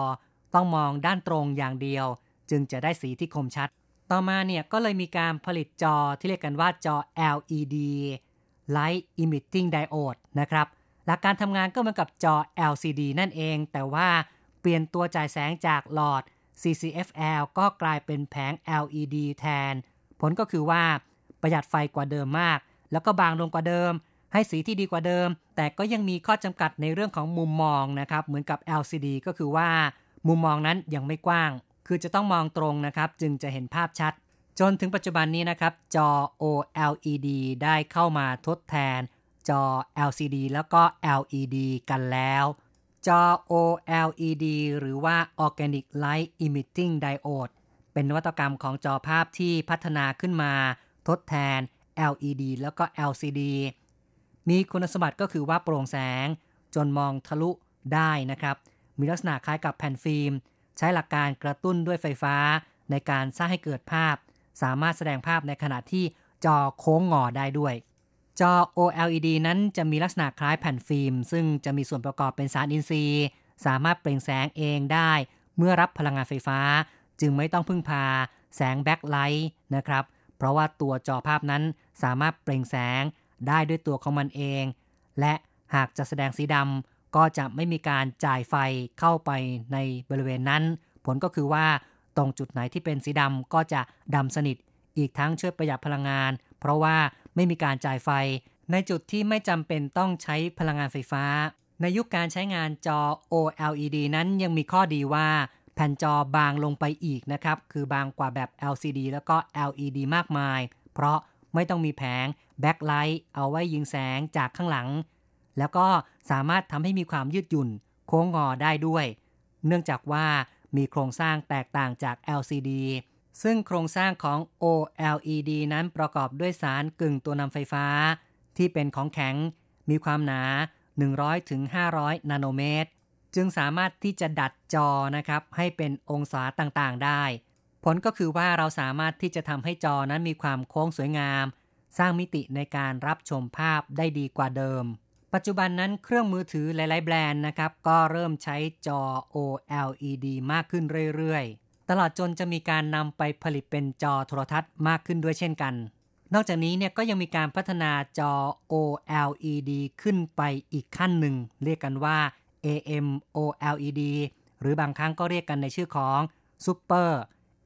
ต้องมองด้านตรงอย่างเดียว จึงจะได้สีที่คมชัด ต่อมาเนี่ยก็เลยมีการผลิตจอที่เรียกกันว่าจอ LED Light Emitting Diode นะครับ หลักการทำงานก็เหมือนกับจอ LCD นั่นเอง แต่ว่าเปลี่ยนตัวจ่ายแสงจากหลอด CCFL ก็กลายเป็นแผง LED แทน ผลก็คือว่าประหยัดไฟกว่าเดิมมาก แล้วก็บางลงกว่าเดิม ให้สีที่ดีกว่าเดิม แต่ก็ยังมีข้อจำกัดในเรื่องของมุมมองนะครับ เหมือนกับ LCD ก็คือว่า มุมมองนั้นยังไม่กว้าง คือจะต้องมองตรงนะครับ จึงจะเห็นภาพชัด จนถึงปัจจุบันนี้นะครับ จอ OLED ได้เข้ามาทดแทน จอ LCD แล้วก็ LED กันแล้ว จอ OLED หรือว่า Organic Light Emitting Diode เป็นนวัตกรรมของจอภาพที่พัฒนาขึ้นมา ทดแทน LED แล้วก็ LCD มีคุณสมบัติก็คือว่าโปร่งแสง จนมองทะลุได้นะครับ มีลักษณะคล้ายกับแผ่นฟิล์ม ช้หลักการกระตุ้นด้วยไฟฟ้า ในการสร้างให้เกิดภาพ สามารถแสดงภาพในขณะที่จอโค้งงอได้ด้วยจอ OLED นั้นจะมีลักษณะคล้ายแผ่นฟิล์ม ซึ่งจะมีส่วนประกอบเป็นสารอินทรีย์ สามารถเปล่งแสงเองได้ เมื่อรับพลังงานไฟฟ้า จึงไม่ต้องพึ่งพา แสง backlight นะครับ เพราะว่าตัวจอภาพนั้นสามารถเปล่งแสงได้ด้วยตัวของมันเอง และหากจะแสดงสีดำ ก็จะไม่มีการจ่ายไฟเข้าไปในบริเวณนั้น ผลก็คือว่าตรงจุดไหนที่เป็นสีดำก็จะดำสนิท อีกทั้งช่วยประหยัดพลังงาน เพราะว่าไม่มีการจ่ายไฟ ในจุดที่ไม่จำเป็นต้องใช้พลังงานไฟฟ้า ในยุคการใช้งานจอ OLED นั้นยังมีข้อดีว่า แผ่นจอบางลงไปอีกนะครับ คือบางกว่าแบบ LCD แล้วก็ LED มากมาย เพราะไม่ต้องมีแผง backlight เอาไว้ยิงแสงจากข้างหลัง แล้วก็สามารถทำให้มีความยืดหยุ่น โค้งงอได้ด้วย เนื่องจากว่ามีโครงสร้างแตกต่างจาก LCD ซึ่งโครงสร้างของ OLED นั้นประกอบด้วยสารกึ่งตัวนำไฟฟ้า ที่เป็นของแข็ง มีความหนา 100 500นาโนเมตร จึงสามารถที่จะดัดจอนะครับ ให้เป็นองศาต่างๆได้ ผลก็คือว่าเราสามารถที่จะทำให้จอนั้นมีความโค้งสวยงาม สร้างมิติในการรับชมภาพได้ดีกว่าเดิม ปัจจุบันนั้นเครื่องมือถือหลาย ๆ แบรนด์นะครับ ก็เริ่มใช้จอ OLED มากขึ้นเรื่อย ๆ ตลอดจนจะมีการนำไปผลิตเป็นจอโทรทัศน์มากขึ้นด้วยเช่นกัน นอกจากนี้เนี่ยก็ยังมีการพัฒนาจอ OLED ขึ้นไปอีกขั้นหนึ่ง เรียกกันว่า AM OLED หรือบางครั้งก็เรียกกันในชื่อของ Super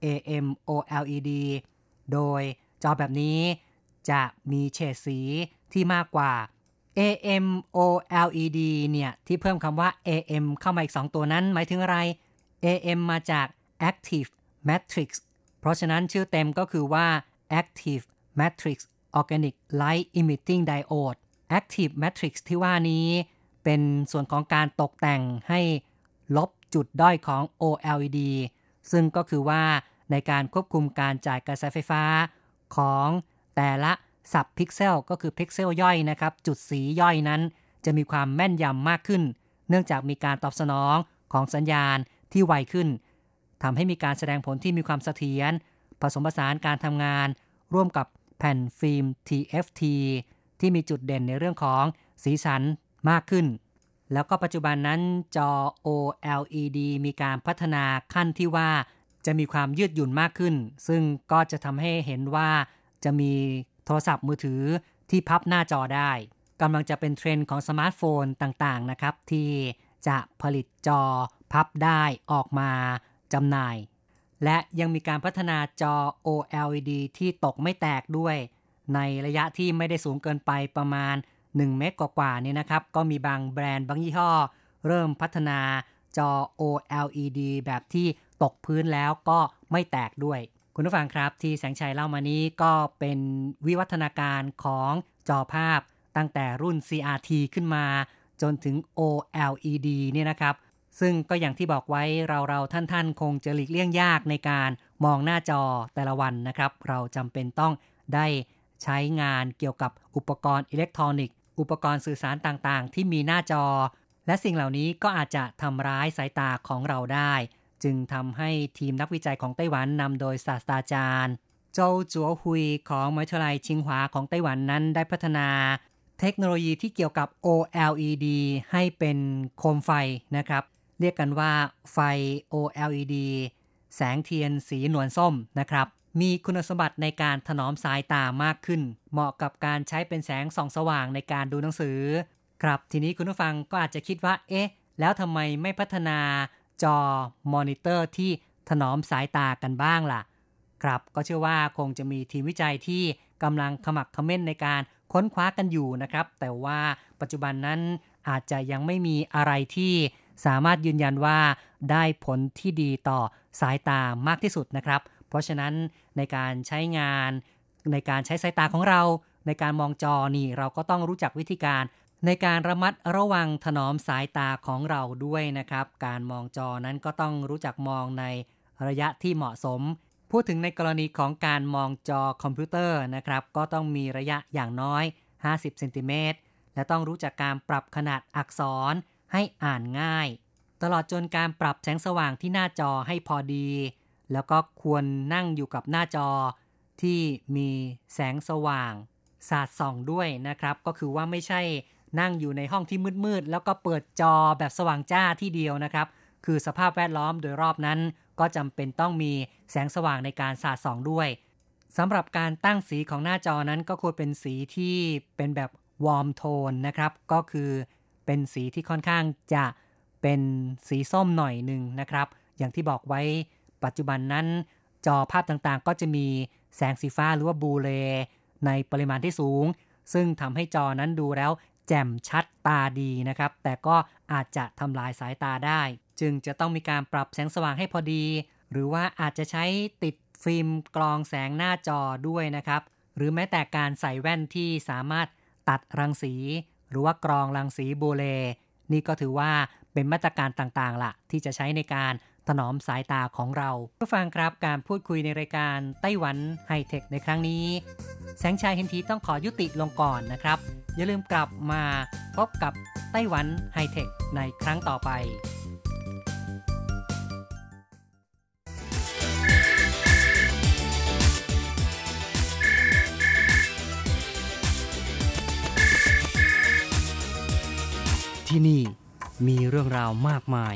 AM OLED โดยจอแบบนี้จะมีเฉดสีที่มากกว่า AM OLED เนี่ย ที่เพิ่มคำว่า AM เข้ามาอีก 2 ตัวนั้นหมายถึงอะไร AM มาจาก Active Matrix เพราะฉะนั้นชื่อเต็มก็คือว่า Active Matrix Organic Light Emitting Diode Active Matrix ที่ว่านี้เป็นส่วนของการตกแต่งให้ลบจุดด้อยของ OLED ซึ่งก็คือว่าในการควบคุมการจ่ายกระแสไฟฟ้าของแต่ละ subpixel ก็คือพิกเซลย่อยนะครับ จุดสีย่อยนั้น จะมีความแม่นยำมากขึ้น เนื่องจากมีการตอบสนองของสัญญาณที่ไวขึ้นทำให้มีการแสดงผลที่มีความเสถียรผสมผสานการทำงาน ร่วมกับแผ่นฟิล์ม TFT ที่มีจุดเด่นในเรื่องของสีสันมากขึ้น แล้วก็ปัจจุบันนั้นจอ OLED มีการพัฒนาขั้นที่ว่าจะมีความยืดหยุ่นมากขึ้น ซึ่งก็จะทำให้เห็นว่าจะมี โทรศัพท์มือถือที่พับหน้าจอได้กำลังจะเป็นเทรนด์ของสมาร์ทโฟนต่างๆนะครับ ที่จะผลิตจอพับได้ออกมาจำหน่าย และยังมีการพัฒนาจอ OLED ที่ตกไม่แตกด้วย ในระยะที่ไม่ได้สูงเกินไปประมาณ 1 เมตรกว่าๆนี่นะครับ ก็มีบางแบรนด์บางยี่ห้อ เริ่มพัฒนาจอ OLED แบบที่ตกพื้นแล้วก็ไม่แตกด้วย คุณผู้ฟังครับที่แสงชัยเล่ามานี้ก็เป็นวิวัฒนาการของจอภาพตั้งแต่รุ่น CRT ขึ้นมา จนถึง OLED เนี่ยนะครับ ซึ่งก็อย่างที่บอกไว้เราเราท่านท่านคงจะหลีกเลี่ยงยากในการมองหน้าจอแต่ละวันนะครับ เราจำเป็นต้องได้ใช้งานเกี่ยวกับอุปกรณ์อิเล็กทรอนิกส์ อุปกรณ์สื่อสารต่างๆ ที่มีหน้าจอ และสิ่งเหล่านี้ก็อาจจะทำร้ายสายตาของเราได้ จึงทำให้ทีมนักวิจัยของไต้หวันนำโดยศาสตราจารย์โจวจัวฮุยของมหาวิทยาลัยชิงหวาของไต้หวันนั้นได้พัฒนา เทคโนโลยีที่เกี่ยวกับ OLED ให้เป็นโคมไฟนะครับ เรียกกันว่าไฟ OLED แสงเทียนสีนวลส้มนะครับ มีคุณสมบัติในการถนอมสายตามากขึ้น เหมาะกับการใช้เป็นแสงส่องสว่างในการดูหนังสือ ครับทีนี้คุณผู้ฟังก็อาจจะคิดว่า เอ๊ะ แล้วทำไมไม่พัฒนา จอมอนิเตอร์ที่ถนอมสายตากันบ้างล่ะ ครับก็เชื่อว่าคงจะมีทีมวิจัยที่กำลังขะมักเขม้นในการค้นคว้ากันอยู่นะครับ แต่ว่าปัจจุบันนั้นอาจจะยังไม่มีอะไรที่สามารถยืนยันว่าได้ผลที่ดีต่อสายตามากที่สุดนะครับ เพราะฉะนั้นในการใช้งาน ในการใช้สายตาของเรา ในการมองจอนี่เราก็ต้องรู้จักวิธีการ ในการระมัดระวังถนอมสายตาของเราด้วยนะครับ การมองจอนั้นก็ต้องรู้จักมองในระยะที่เหมาะสม พูดถึงในกรณีของการมองจอคอมพิวเตอร์นะครับ ก็ต้องมีระยะอย่างน้อย 50เซนติเมตรและต้องรู้จักการปรับขนาดอักษรให้อ่านง่าย ตลอดจนการปรับแสงสว่างที่หน้าจอให้พอดี แล้วก็ควรนั่งอยู่กับหน้าจอ ที่มีแสงสว่าง สาดส่องด้วยนะครับ ก็คือว่าไม่ใช่ นั่งอยู่ในห้องที่มืดๆแล้วก็เปิดจอแบบสว่างจ้าที่เดียวนะครับ คือสภาพแวดล้อมโดยรอบนั้น ก็จำเป็นต้องมีแสงสว่างในการสาดส่องด้วยสำหรับการตั้งสีของหน้าจอนั้นก็ควรเป็นสีที่เป็นแบบวอร์มโทนนะครับ ก็คือเป็นสีที่ค่อนข้างจะเป็นสีส้มหน่อยหนึ่งนะครับ อย่างที่บอกไว้ปัจจุบันนั้น จอภาพต่างๆ ก็จะมีแสงสีฟ้าหรือว่าบูเลในปริมาณที่สูง ซึ่งทำให้จอนั้นดูแล้ว แจ่มชัดตาดีนะครับ แต่ก็อาจจะทำลายสายตาได้ จึงจะต้องมีการปรับแสงสว่างให้พอดี หรือว่าอาจจะใช้ติดฟิล์มกรองแสงหน้าจอด้วยนะครับ หรือแม้แต่การใส่แว่นที่สามารถตัดรังสี หรือว่ากรองรังสีโบเล นี่ก็ถือว่าเป็นมาตรการต่างๆล่ะ ที่จะใช้ในการ ถนอมสายตาของเราผู้ฟังครับการพูดคุยในรายการไต้หวันไฮเทคในครั้งนี้ แสงชัยเห็นทีต้องขอยุติลงก่อนนะครับ อย่าลืมกลับมาพบกับไต้หวันไฮเทคในครั้งต่อไปที่นี่มีเรื่องราวมากมาย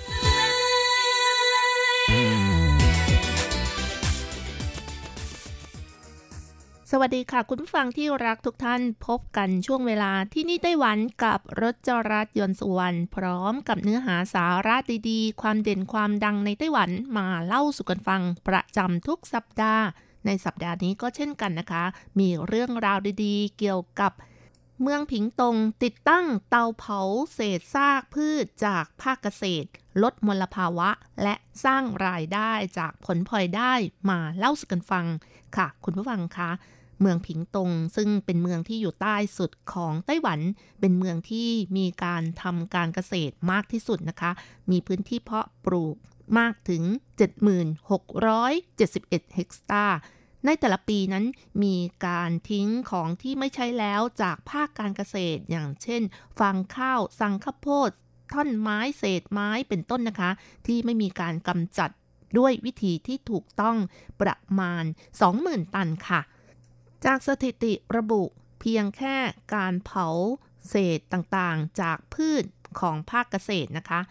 สวัสดีค่ะ คุณผู้ฟังที่รักทุกท่านพบกันช่วงเวลาที่นี่ไต้หวันกับรถจรัสยนต์สุวรรณพร้อมกับเนื้อหาสาระดีๆ ความเด่นความดังในไต้หวันมาเล่าสู่กันฟังประจำทุกสัปดาห์ ในสัปดาห์นี้ก็เช่นกันนะคะ มีเรื่องราวดีๆ เกี่ยวกับ เมืองผิงตงติดตั้งเตาเผาเศษซากพืชจากภาคเกษตร ลดมลภาวะ และสร้างรายได้จากผลพลอยได้มาเล่าสู่กันฟังค่ะ คุณผู้ฟังคะ เมืองผิงตง ซึ่งเป็นเมืองที่อยู่ใต้สุดของไต้หวัน เป็นเมืองที่มีการทำการเกษตรมากที่สุดนะคะ มีพื้นที่เพาะปลูกมากถึง 7671 เฮกตาร์ในแต่ละปีนั้นมีการทิ้งของที่ไม่ใช้แล้วจากภาคการเกษตรอย่างเช่น ฟางข้าว สังข้าวโพด ท่อนไม้เศษไม้เป็นต้นนะคะ ที่ไม่มีการกำจัดด้วยวิธีที่ถูกต้องประมาณ 20,000 ตันค่ะ จากสถิติระบุเพียงแค่การเผาเศษต่างๆ จากพืชของภาคเกษตรนะคะ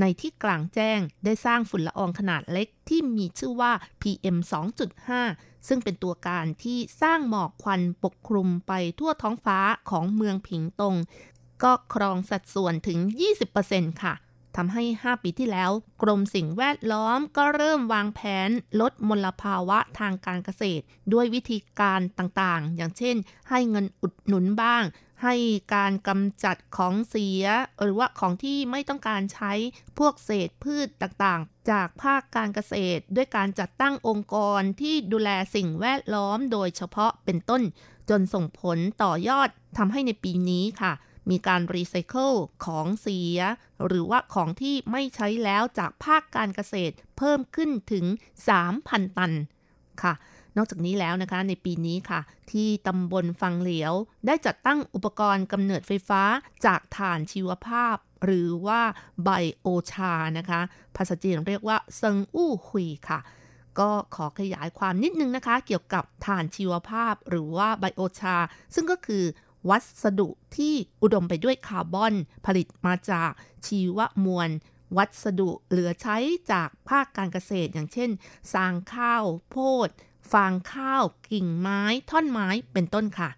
ในที่กลางแจ้งได้สร้างฝุ่นละอองขนาดเล็กที่มีชื่อว่า PM 2.5 ซึ่งเป็นตัวการที่สร้างหมอกควันปกคลุมไปทั่วท้องฟ้าของเมืองผิงตง ก็ครองสัดส่วนถึง 20%ค่ะ ทำให้ 5 ปีที่แล้ว กรมสิ่งแวดล้อมก็เริ่มวางแผนลดมลภาวะทางการเกษตร ด้วยวิธีการต่างๆ อย่างเช่น ให้เงินอุดหนุนบ้าง ให้การกำจัดของเสีย หรือว่าของที่ไม่ต้องการใช้พวกเศษพืชต่างๆ จากภาคการเกษตร ด้วยการจัดตั้งองค์กรที่ดูแลสิ่งแวดล้อมโดยเฉพาะเป็นต้น จนส่งผลต่อยอดทำให้ในปีนี้ค่ะ มีการรีไซเคิลของเสีย หรือว่าของที่ไม่ใช้แล้วจากภาคการเกษตรเพิ่มขึ้นถึง 3,000 ตันค่ะ นอกจากนี้แล้วนะคะในปีนี้ค่ะ ที่ตำบลฟังเหลียว ได้จัดตั้งอุปกรณ์กำเนิดไฟฟ้าจากถ่านชีวภาพ หรือว่าไบโอชานะคะ ภาษาจีนเรียกว่าเซิงอู้หุยค่ะก็ขอขยายความนิดนึงนะคะ เกี่ยวกับถ่านชีวภาพหรือว่าไบโอชา ซึ่งก็คือ วัสดุที่อุดมไปด้วยคาร์บอนผลิตมาจากชีวมวล วัสดุเหลือใช้จากภาคการเกษตร อย่างเช่นสางข้าว โพด ฟางข้าว กิ่งไม้ ท่อนไม้เป็นต้นค่ะ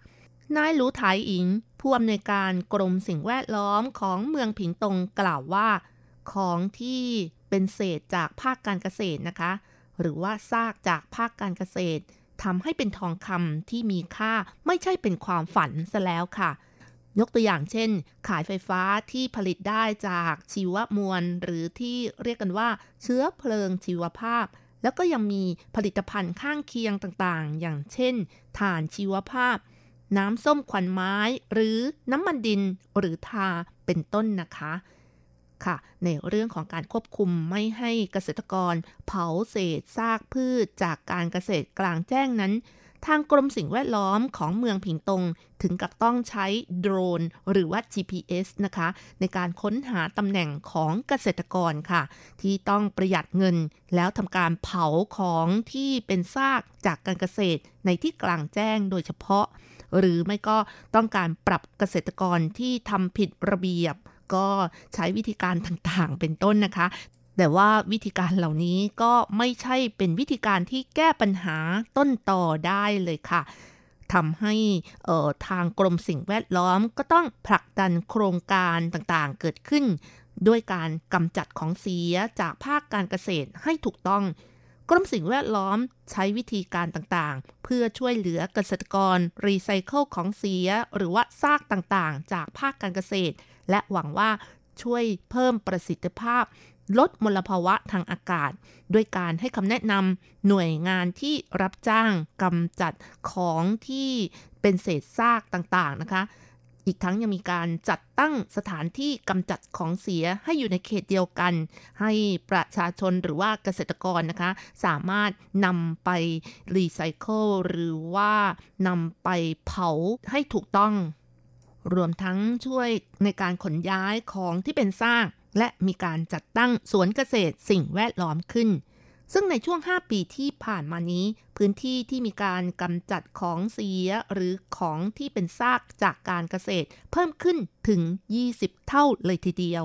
นายหลูไถอิง ผู้อำนวยการกรมสิ่งแวดล้อมของเมืองผิงตงกล่าวว่า ของที่เป็นเศษจากภาคการเกษตรนะคะ หรือว่าซากจากภาคการเกษตร ทำให้เป็นทองคำที่มีค่าไม่ใช่เป็นความฝันซะแล้วค่ะ ยกตัวอย่างเช่น ขายไฟฟ้าที่ผลิตได้จากชีวมวล หรือที่เรียกกันว่า เชื้อเพลิงชีวภาพ แล้วก็ยังมีผลิตภัณฑ์ข้างเคียงต่างๆ อย่างเช่นถ่านชีวภาพ น้ำส้มควันไม้ หรือน้ำมันดินหรือทาเป็นต้นนะคะ ค่ะ ในเรื่องของการควบคุมไม่ให้เกษตรกร เผาเศษซากพืชจากการเกษตรกลางแจ้งนั้น ทางกรมสิ่งแวดล้อมของเมืองผิงตง ถึงกับต้องใช้โดรน หรือว่า GPS นะคะ ในการค้นหาตำแหน่งของเกษตรกรค่ะ ที่ต้องประหยัดเงิน แล้วทำการเผาของที่เป็นซากจากการเกษตรในที่กลางแจ้งโดยเฉพาะหรือไม่ก็ต้องการปรับเกษตรกรที่ทำผิดระเบียบ ก็ใช้วิธีการต่างๆ เป็นต้นนะคะ แต่ว่าวิธีการเหล่านี้ก็ไม่ใช่เป็นวิธีการที่แก้ปัญหาต้นต่อได้เลยค่ะทำให้ทางกรมสิ่งแวดล้อมก็ต้องผลักดันโครงการต่างๆ เกิดขึ้น ด้วยการกำจัดของเสียจากภาคการเกษตรให้ถูกต้อง กรมสิ่งแวดล้อมใช้วิธีการต่างๆ เพื่อช่วยเหลือเกษตรกร รีไซเคิลของเสีย หรือว่าซากต่างๆ จากภาคการเกษตร และหวังว่าช่วยเพิ่มประสิทธิภาพ ลดมลภาวะทางอากาศ ด้วยการให้คำแนะนำหน่วยงานที่รับจ้างกำจัดของที่เป็นเศษซากต่างๆนะคะ อีกทั้งยังมีการจัดตั้งสถานที่กำจัดของเสียให้อยู่ในเขตเดียวกัน ให้ประชาชนหรือว่าเกษตรกรนะคะ สามารถนำไปรีไซเคิลหรือว่านำไปเผาให้ถูกต้อง รวมทั้งช่วยในการขนย้ายของที่เป็นซากและมีการจัดตั้งสวนเกษตรสิ่งแวดล้อมขึ้น ซึ่งในช่วง 5 ปีที่ผ่านมานี้ พื้นที่ที่มีการกำจัดของเสียหรือของที่เป็นซากจากการเกษตร เพิ่มขึ้นถึง 20 เท่าเลยทีเดียว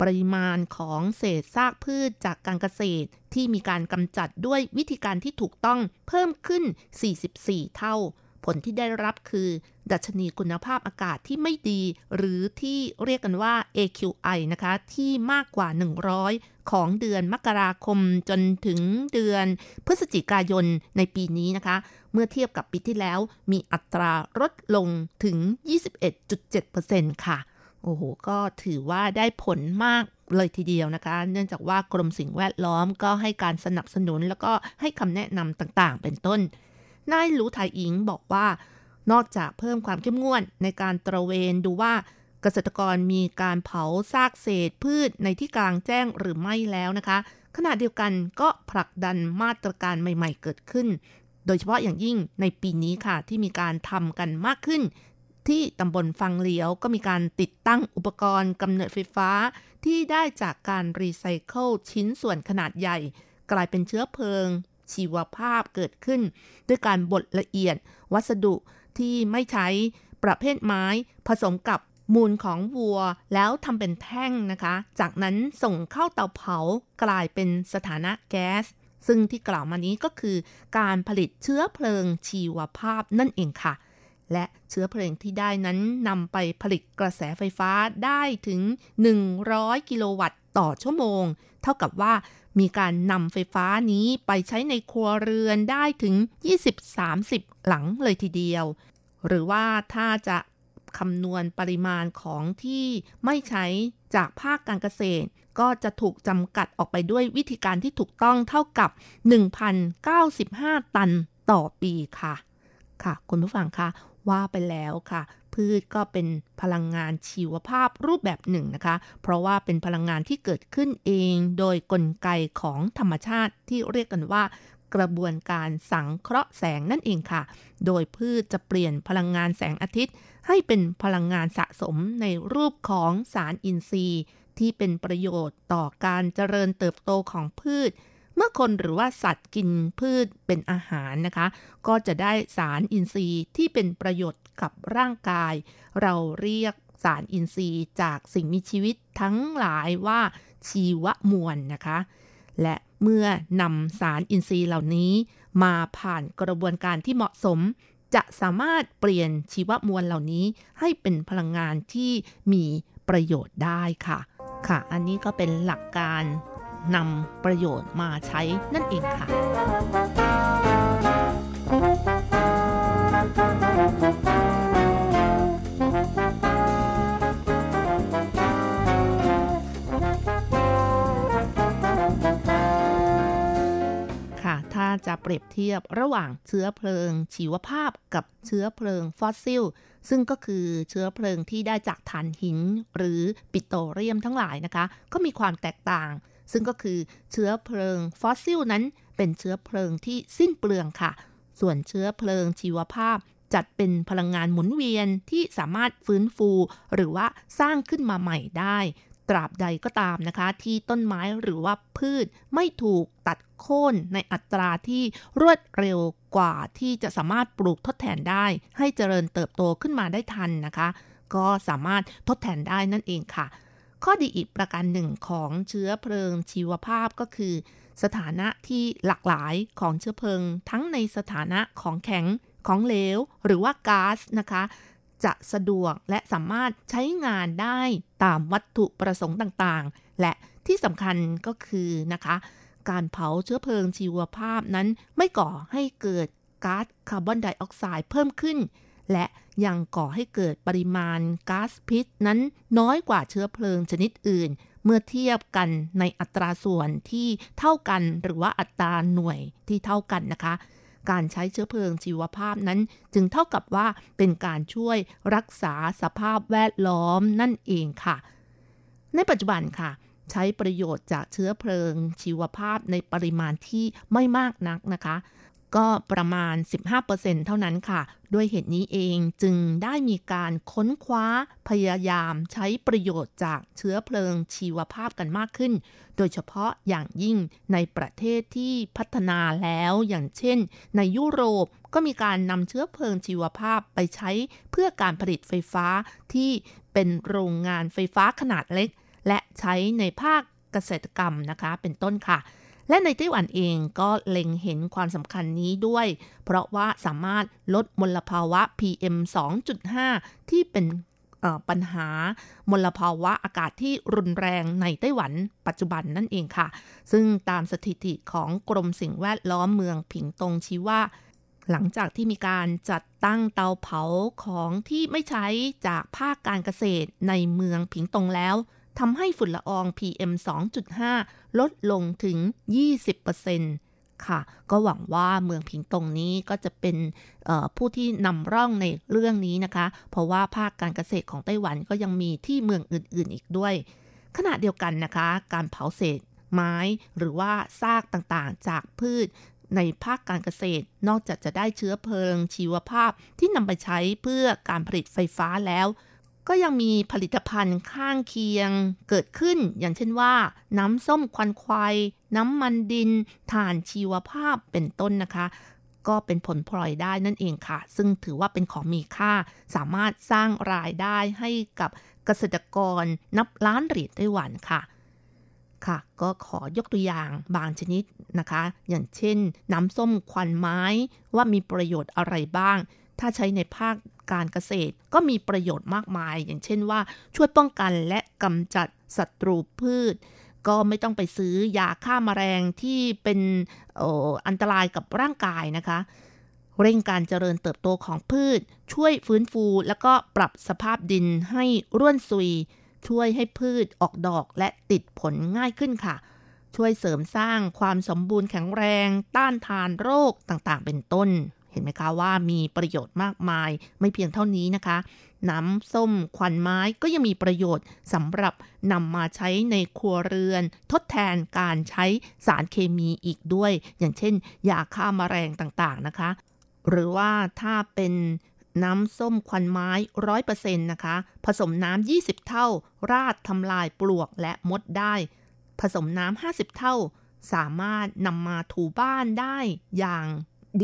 ปริมาณของเศษซากพืชจากการเกษตร ที่มีการกำจัดด้วยวิธีการที่ถูกต้องเพิ่มขึ้น 44 เท่า ผลที่ได้รับคือ ดัชนีคุณภาพอากาศที่ไม่ดี หรือที่เรียกกันว่า AQI นะคะ ที่มากกว่า 100 ของเดือนมกราคมจนถึงเดือนพฤศจิกายนในปีนี้นะคะ เมื่อเทียบกับปีที่แล้ว มีอัตราลดลงถึง 21.7%ค่ะ โอ้โห ก็ถือว่าได้ผลมากเลยทีเดียวนะคะ เนื่องจากว่ากรมสิ่งแวดล้อมก็ให้การสนับสนุนแล้วก็ให้คำแนะนำต่างๆ เป็นต้น นายหลูไทอิงบอกว่า นอกจากเพิ่มความเข้มงวดในการตระเวนดูว่าเกษตรกรมีการเผาซากเศษพืชในที่กลางแจ้งหรือไม่แล้วนะคะ ขณะเดียวกันก็ผลักดันมาตรการใหม่ ๆ เกิดขึ้น โดยเฉพาะอย่างยิ่งในปีนี้ค่ะที่มีการทำกันมากขึ้น ที่ตำบลฟังเหลียวก็มีการติดตั้งอุปกรณ์กำเนิดไฟฟ้า ที่ได้จากการรีไซเคิลชิ้นส่วนขนาดใหญ่ กลายเป็นเชื้อเพลิง ชีวภาพเกิดขึ้น ด้วยการบดละเอียด วัสดุที่ไม่ใช้ประเภทไม้ผสมกับมูลของวัวแล้วทำเป็นแท่งนะคะ จากนั้นส่งเข้าเตาเผากลายเป็นสถานะแก๊ส ซึ่งที่กล่าวมานี้ก็คือ การผลิตเชื้อเพลิงชีวภาพนั่นเองค่ะ และเชื้อเพลิงที่ได้นั้นนำไปผลิตกระแสไฟฟ้าได้ถึง 100 กิโลวัตต์ต่อชั่วโมง เท่ากับว่ามีการนำไฟฟ้านี้ไปใช้ในครัวเรือนได้ถึง 20-30 หลังเลยทีเดียว หรือว่าถ้าจะคำนวณปริมาณของที่ไม่ใช้จากภาคการเกษตร ก็จะถูกจำกัดออกไปด้วยวิธีการที่ถูกต้องเท่ากับ 1,095 ตันต่อปีค่ะ ค่ะ คุณผู้ฟังคะว่าไปแล้วค่ะ พืชก็เป็นพลังงานชีวภาพรูปแบบหนึ่งนะคะ เพราะว่าเป็นพลังงานที่เกิดขึ้นเองโดยกลไกของธรรมชาติที่เรียกกันว่ากระบวนการสังเคราะห์แสงนั่นเองค่ะ โดยพืชจะเปลี่ยนพลังงานแสงอาทิตย์ ให้เป็นพลังงานสะสมในรูปของสารอินทรีย์ ที่เป็นประโยชน์ต่อการเจริญเติบโตของพืช เมื่อคนหรือว่าสัตว์กินพืชเป็นอาหารนะคะ ก็จะได้สารอินทรีย์ที่เป็นประโยชน์ กับร่างกาย เราเรียกสารอินทรีย์จากสิ่งมีชีวิตทั้งหลายว่าชีวมวลนะคะ และเมื่อนำสารอินทรีย์เหล่านี้ มาผ่านกระบวนการที่เหมาะสม จะสามารถเปลี่ยนชีวมวลเหล่านี้ ให้เป็นพลังงานที่มีประโยชน์ได้ค่ะ ค่ะ อันนี้ก็เป็นหลักการนำประโยชน์มาใช้นั่นเองค่ะ ค่ะถ้าจะเปรียบเทียบระหว่างเชื้อเพลิง ชีวภาพกับเชื้อเพลิงฟอสซิล ซึ่งก็คือเชื้อเพลิงที่ได้จากถ่านหิน หรือปิโตรเลียมทั้งหลายนะคะ ก็มีความแตกต่าง ซึ่งก็คือเชื้อเพลิงฟอสซิลนั้น เป็นเชื้อเพลิงที่สิ้นเปลืองค่ะ ส่วนเชื้อเพลิงชีวภาพจัดเป็นพลังงานหมุนเวียนที่สามารถฟื้นฟู หรือว่าสร้างขึ้นมาใหม่ได้ ตราบใดก็ตามนะคะ ที่ต้นไม้หรือว่าพืชไม่ถูกตัดโค่นในอัตราที่รวดเร็วกว่าที่จะสามารถปลูกทดแทนได้ ให้เจริญเติบโตขึ้นมาได้ทันนะคะ ก็สามารถทดแทนได้นั่นเองค่ะ ข้อดีอีกประการหนึ่งของเชื้อเพลิงชีวภาพก็คือ สถานะที่หลากหลายของเชื้อเพลิง ทั้งในสถานะของแข็งของเหลว หรือว่าก๊าซนะคะ จะสะดวกและสามารถใช้งานได้ตามวัตถุประสงค์ต่างๆ และที่สำคัญก็คือนะคะ การเผาเชื้อเพลิงชีวภาพนั้นไม่ก่อให้เกิดก๊าซคาร์บอนไดออกไซด์เพิ่มขึ้น และยังก่อให้เกิดปริมาณก๊าซพิษนั้นน้อยกว่าเชื้อเพลิงชนิดอื่น เมื่อเทียบกันในอัตราส่วนที่เท่ากันหรือว่าอัตราหน่วยที่เท่ากันนะคะ การใช้เชื้อเพลิงชีวภาพนั้น จึงเท่ากับว่าเป็นการช่วยรักษาสภาพแวดล้อมนั่นเองค่ะ ในปัจจุบันค่ะ ใช้ประโยชน์จากเชื้อเพลิงชีวภาพในปริมาณที่ไม่มากนักนะคะ ก็ประมาณ 15%เท่านั้นค่ะ ด้วยเหตุนี้เองจึงได้มีการค้นคว้าพยายามใช้ประโยชน์จากเชื้อเพลิงชีวภาพกันมากขึ้น โดยเฉพาะอย่างยิ่งในประเทศที่พัฒนาแล้วอย่างเช่น ในยุโรปก็มีการนำเชื้อเพลิงชีวภาพไปใช้เพื่อการผลิตไฟฟ้าที่เป็นโรงงานไฟฟ้าขนาดเล็ก และใช้ในภาคเกษตรกรรมนะคะ เป็นต้นค่ะ และในไต้หวันเองก็เล็งเห็นความสำคัญนี้ด้วย เพราะว่าสามารถลดมลภาวะ PM 2.5 ที่เป็นปัญหามลภาวะอากาศที่รุนแรงในไต้หวันปัจจุบันนั่นเองค่ะ ซึ่งตามสถิติของกรมสิ่งแวดล้อมเมืองผิงตงชี้ว่า หลังจากที่มีการจัดตั้งเตาเผาของที่ไม่ใช้จากภาคการเกษตรในเมืองผิงตงแล้ว ทำให้ฝุ่นละออง PM 2.5 ลดลงถึง 20%ค่ะ ก็หวังว่าเมืองพิงตงนี้ก็จะเป็นผู้ที่นำร่องในเรื่องนี้นะคะ เพราะว่าภาคการเกษตรของไต้หวันก็ยังมีที่เมืองอื่นๆอีกด้วย ขณะเดียวกันนะคะ การเผาเศษไม้หรือว่าซากต่างๆ จากพืชในภาคการเกษตร นอกจากจะได้เชื้อเพลิงชีวภาพที่นำไปใช้เพื่อการผลิตไฟฟ้าแล้ว ก็ยังมีผลิตภัณฑ์ข้างเคียงเกิดขึ้น อย่างเช่นว่า น้ำส้มควันควายน้ำมันดินถ่านชีวภาพเป็นต้นนะคะ ก็เป็นผลพลอยได้นั่นเองค่ะ ซึ่งถือว่าเป็นของมีค่าสามารถสร้างรายได้ให้กับเกษตรกรนับล้านเหรียญไต้หวันค่ะค่ะก็ขอยกตัวอย่างบางชนิดนะคะ อย่างเช่น น้ำส้มควันไม้ว่ามีประโยชน์อะไรบ้าง ถ้าใช้ในภาคการเกษตรก็มีประโยชน์มากมาย อย่างเช่นว่าช่วยป้องกันและกำจัดศัตรูพืช ก็ไม่ต้องไปซื้อยาฆ่ามาแมลงที่เป็นอันตรายกับร่างกายนะคะ เร่งการเจริญเติบโตของพืช ช่วยฟื้นฟูแล้วก็ปรับสภาพดินให้ร่วนซุย ช่วยให้พืชออกดอกและติดผลง่ายขึ้นค่ะ ช่วยเสริมสร้างความสมบูรณ์แข็งแรง ต้านทานโรคต่างๆ เป็นต้น ห็นไหมคะว่ามีประโยชน์มากมายไม่เพียงเท่านี้นะคะ น้ำส้มควันไม้ก็ยังมีประโยชน์สำหรับนำมาใช้ในครัวเรือน ทดแทนการใช้สารเคมีอีกด้วย อย่างเช่นยาฆ่ามาแมลงต่างๆนะคะ หรือว่าถ้าเป็นน้ำส้มควันไม้ร้อยเปอร์เซ็นต์นะคะ ผสมน้ำ20 เท่า ราดทำลายปลวกและมดได้ ผสมน้ำ50 เท่า สามารถนำมาถูบ้านได้อย่าง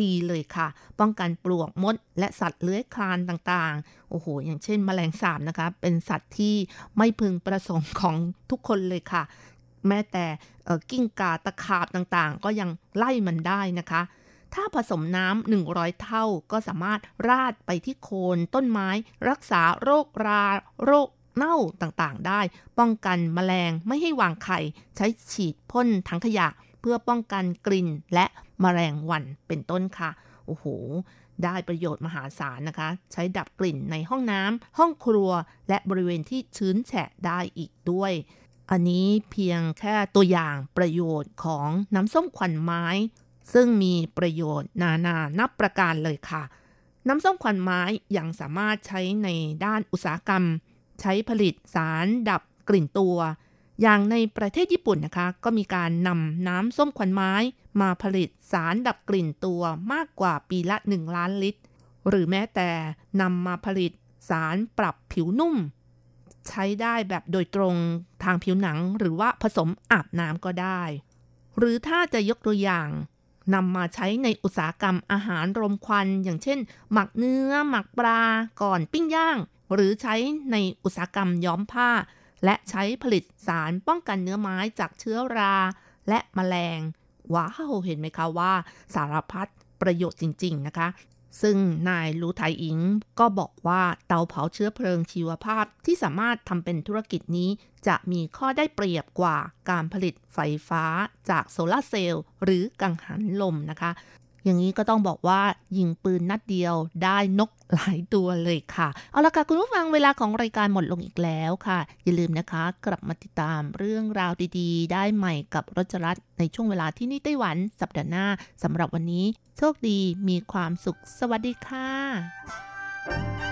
ดีเลยค่ะ ป้องกันปลวกมด และสัตว์เลื้อยคลานต่างๆ โอ้โห อย่างเช่นมแมลงสาบนะคะ เป็นสัตว์ที่ไม่พึงประสงค์ของทุกคนเลยค่ะ แม้แต่กิ้งก่าตะขาบต่างๆ ก็ยังไล่มันได้นะคะ ถ้าผสมน้ำ100 เท่าก็สามารถราดไปที่โคนต้นไม้ รักษาโรคราโรคเน่าต่างๆ ได้ ป้องกันมแมลงไม่ให้วางไข่ ใช้ฉีดพ่นถังขยะ เพื่อป้องกันกลิ่นและมแมลงวันเป็นต้นค่ะ โอ้โห ได้ประโยชน์มหาศาลนะคะ ใช้ดับกลิ่นในห้องน้ำห้องครัว และบริเวณที่ชื้นแฉะได้อีกด้วย อันนี้เพียงแค่ตัวอย่างประโยชน์ของน้ำส้มควันไม้ ซึ่งมีประโยชน์นานานับประการเลยค่ะ น้ำส้มควันไม้ยังสามารถใช้ในด้านอุตสาหกรรม ใช้ผลิตสารดับกลิ่นตัว อย่างในประเทศญี่ปุ่นนะคะ ก็มีการนำน้ำส้มควันไม้มาผลิตสารดับกลิ่นตัวมากกว่าปีละ 1 ล้านลิตร หรือแม้แต่นำมาผลิตสารปรับผิวนุ่ม ใช้ได้แบบโดยตรงทางผิวหนังหรือว่าผสมอาบน้ำก็ได้ หรือถ้าจะยกตัวอย่างนำมาใช้ในอุตสาหกรรมอาหารรมควัน อย่างเช่น หมักเนื้อ หมักปลาก่อนปิ้งย่าง หรือใช้ในอุตสาหกรรมย้อมผ้า และใช้ผลิตสารป้องกันเนื้อไม้จากเชื้อราและมแมลง ว้าวเห็นไหมคะว่า สารพัดประโยชน์จริง ๆ นะคะ ซึ่งนายลูไทอิงก็บอกว่าเตาเผาเชื้อเพลิงชีวภาพที่สามารถทำเป็นธุรกิจนี้ จะมีข้อได้เปรียบกว่าการผลิตไฟฟ้าจากโซลาเซลล์หรือกังหันลมนะคะ อย่างนี้ก็ต้องบอกว่ายิงปืนนัดเดียวได้นกหลายตัวเลยค่ะ เอาละค่ะคุณผู้ฟังเวลาของรายการหมดลงอีกแล้วค่ะ อย่าลืมนะคะ กลับมาติดตามเรื่องราวดีๆ ได้ใหม่กับรจรัสในช่วงเวลาที่นี่ไต้หวันสัปดาห์หน้าสำหรับวันนี้ โชคดีมีความสุขสวัสดีค่ะ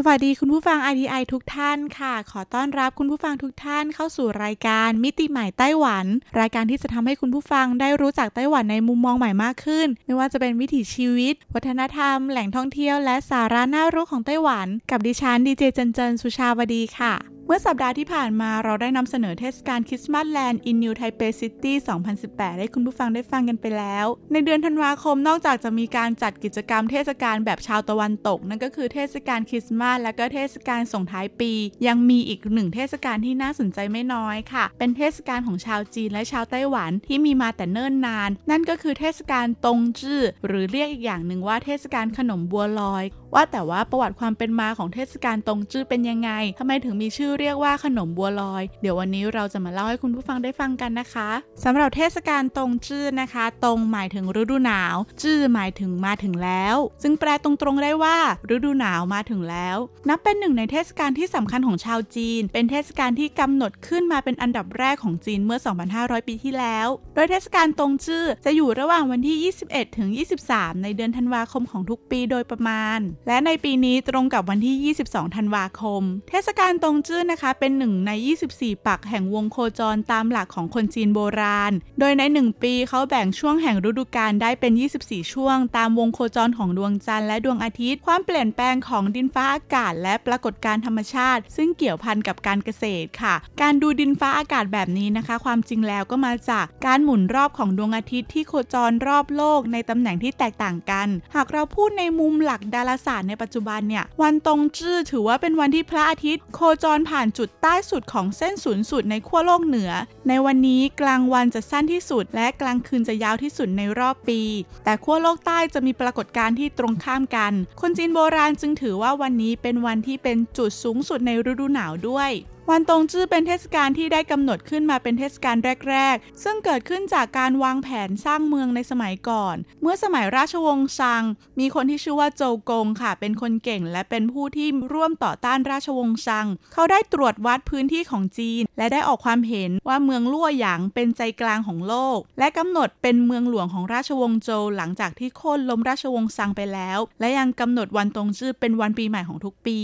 สวัสดีคุณผู้ฟัง RTI ทุกท่านค่ะ ขอต้อนรับคุณผู้ฟังทุกท่านเข้าสู่รายการมิติใหม่ไต้หวัน รายการที่จะทำให้คุณผู้ฟังได้รู้จักไต้หวันในมุมมองใหม่มากขึ้น ไม่ว่าจะเป็นวิถีชีวิต วัฒนธรรม แหล่งท่องเที่ยวและสาระน่ารู้ของไต้หวัน กับดิฉันดีเจเจนเจนสุชาวดีค่ะ เมื่อสัปดาห์ที่ผ่านมาเราได้นำเสนอเทศกาล Christmasland in New Taipei City 2018 ให้คุณผู้ฟังได้ฟังกันไปแล้ว ในเดือนธันวาคมนอกจากจะมีการจัดกิจกรรมเทศกาลแบบชาวตะวันตก นั่นก็คือเทศกาลคริสต์มาสและก็เทศกาลส่งท้ายปี ยังมีอีกหนึ่งเทศกาลที่น่าสนใจไม่น้อยค่ะ เป็นเทศกาลของชาวจีนและชาวไต้หวันที่มีมาแต่เนิ่นนาน นั่นก็คือเทศกาลตงจื้อหรือเรียกอีกอย่างหนึ่งว่าเทศกาลขนมบัวลอย ว่าแต่ว่าประวัติความเป็นมาของเทศกาลตงจื้อเป็นยังไงทำไมถึงมีชื่อเรียกว่าขนมบัวลอย เดี๋ยววันนี้เราจะมาเล่าให้คุณผู้ฟังได้ฟังกันนะคะสำหรับเทศกาลตรงจื้อนะคะ ตรงหมายถึงฤดูหนาว จื้อหมายถึงมาถึงแล้ว ซึ่งแปลตรงๆได้ว่าฤดูหนาวมาถึงแล้ว นับเป็นหนึ่งในเทศกาลที่สำคัญของชาวจีน เป็นเทศกาลที่กำหนดขึ้นมาเป็นอันดับแรกของจีนเมื่อ 2,500 ปีที่แล้ว โดยเทศกาลตรงจื้อจะอยู่ระหว่างวันที่ 21 ถึง 23 ในเดือนธันวาคมของทุกปีโดยประมาณ และในปีนี้ตรงกับวันที่ 22 ธันวาคม เทศกาลตรงจื้อนะคะ เป็นหนึ่งใน 24 ปักแห่งวงโคจรตามหลักของคนจีนโบราณ โดยใน 1 ปีเขาแบ่งช่วงแห่งฤดูกาลได้เป็น 24 ช่วง ตามวงโคจรของดวงจันทร์และดวงอาทิตย์ ความเปลี่ยนแปลงของดินฟ้าอากาศ และปรากฏการณ์ธรรมชาติ ซึ่งเกี่ยวพันกับการเกษตรค่ะ การดูดินฟ้าอากาศแบบนี้นะคะ ความจริงแล้วก็มาจากการหมุนรอบของดวงอาทิตย์ที่โคจรรอบโลกในตำแหน่งที่แตกต่างกัน หากเราพูดในมุมหลักดาราศาสตร์ในปัจจุบันเนี่ยวันตรงจื้อถือว่าเป็นวันที่พระอาทิตย์ โคจรผ่านจุดใต้สุดของเส้นศูนย์สูตรในขั้วโลกเหนือ ในวันนี้กลางวันจะสั้นที่สุด และกลางคืนจะยาวที่สุดในรอบปี แต่ขั้วโลกใต้จะมีปรากฏการณ์ที่ตรงข้ามกัน คนจีนโบราณจึงถือว่าวันนี้เป็นวันที่เป็นจุดสูงสุดในฤดูหนาวด้วย วันตรงจื้อเป็นเทศกาลที่ได้กำหนดขึ้นมาเป็นเทศกาลแรก ๆ ซึ่งเกิดขึ้นจากการวางแผนสร้างเมืองในสมัยก่อน เมื่อสมัยราชวงศ์ซัง มีคนที่ชื่อว่าโจกงค่ะ เป็นคนเก่ง และเป็นผู้ที่ร่วมต่อต้านราชวงศ์ซัง เขาได้ตรวจวัดพื้นที่ของจีน และได้ออกความเห็นว่าเมืองลั่วหยางเป็นใจกลางของโลก และกำหนดเป็นเมืองหลวงของราชวงศ์โจวหลังจากที่โค่นล้มราชวงศ์ซังไปแล้ว และยังกำหนดวันตรงจื้อเป็นวันปีใหม่ของทุกปี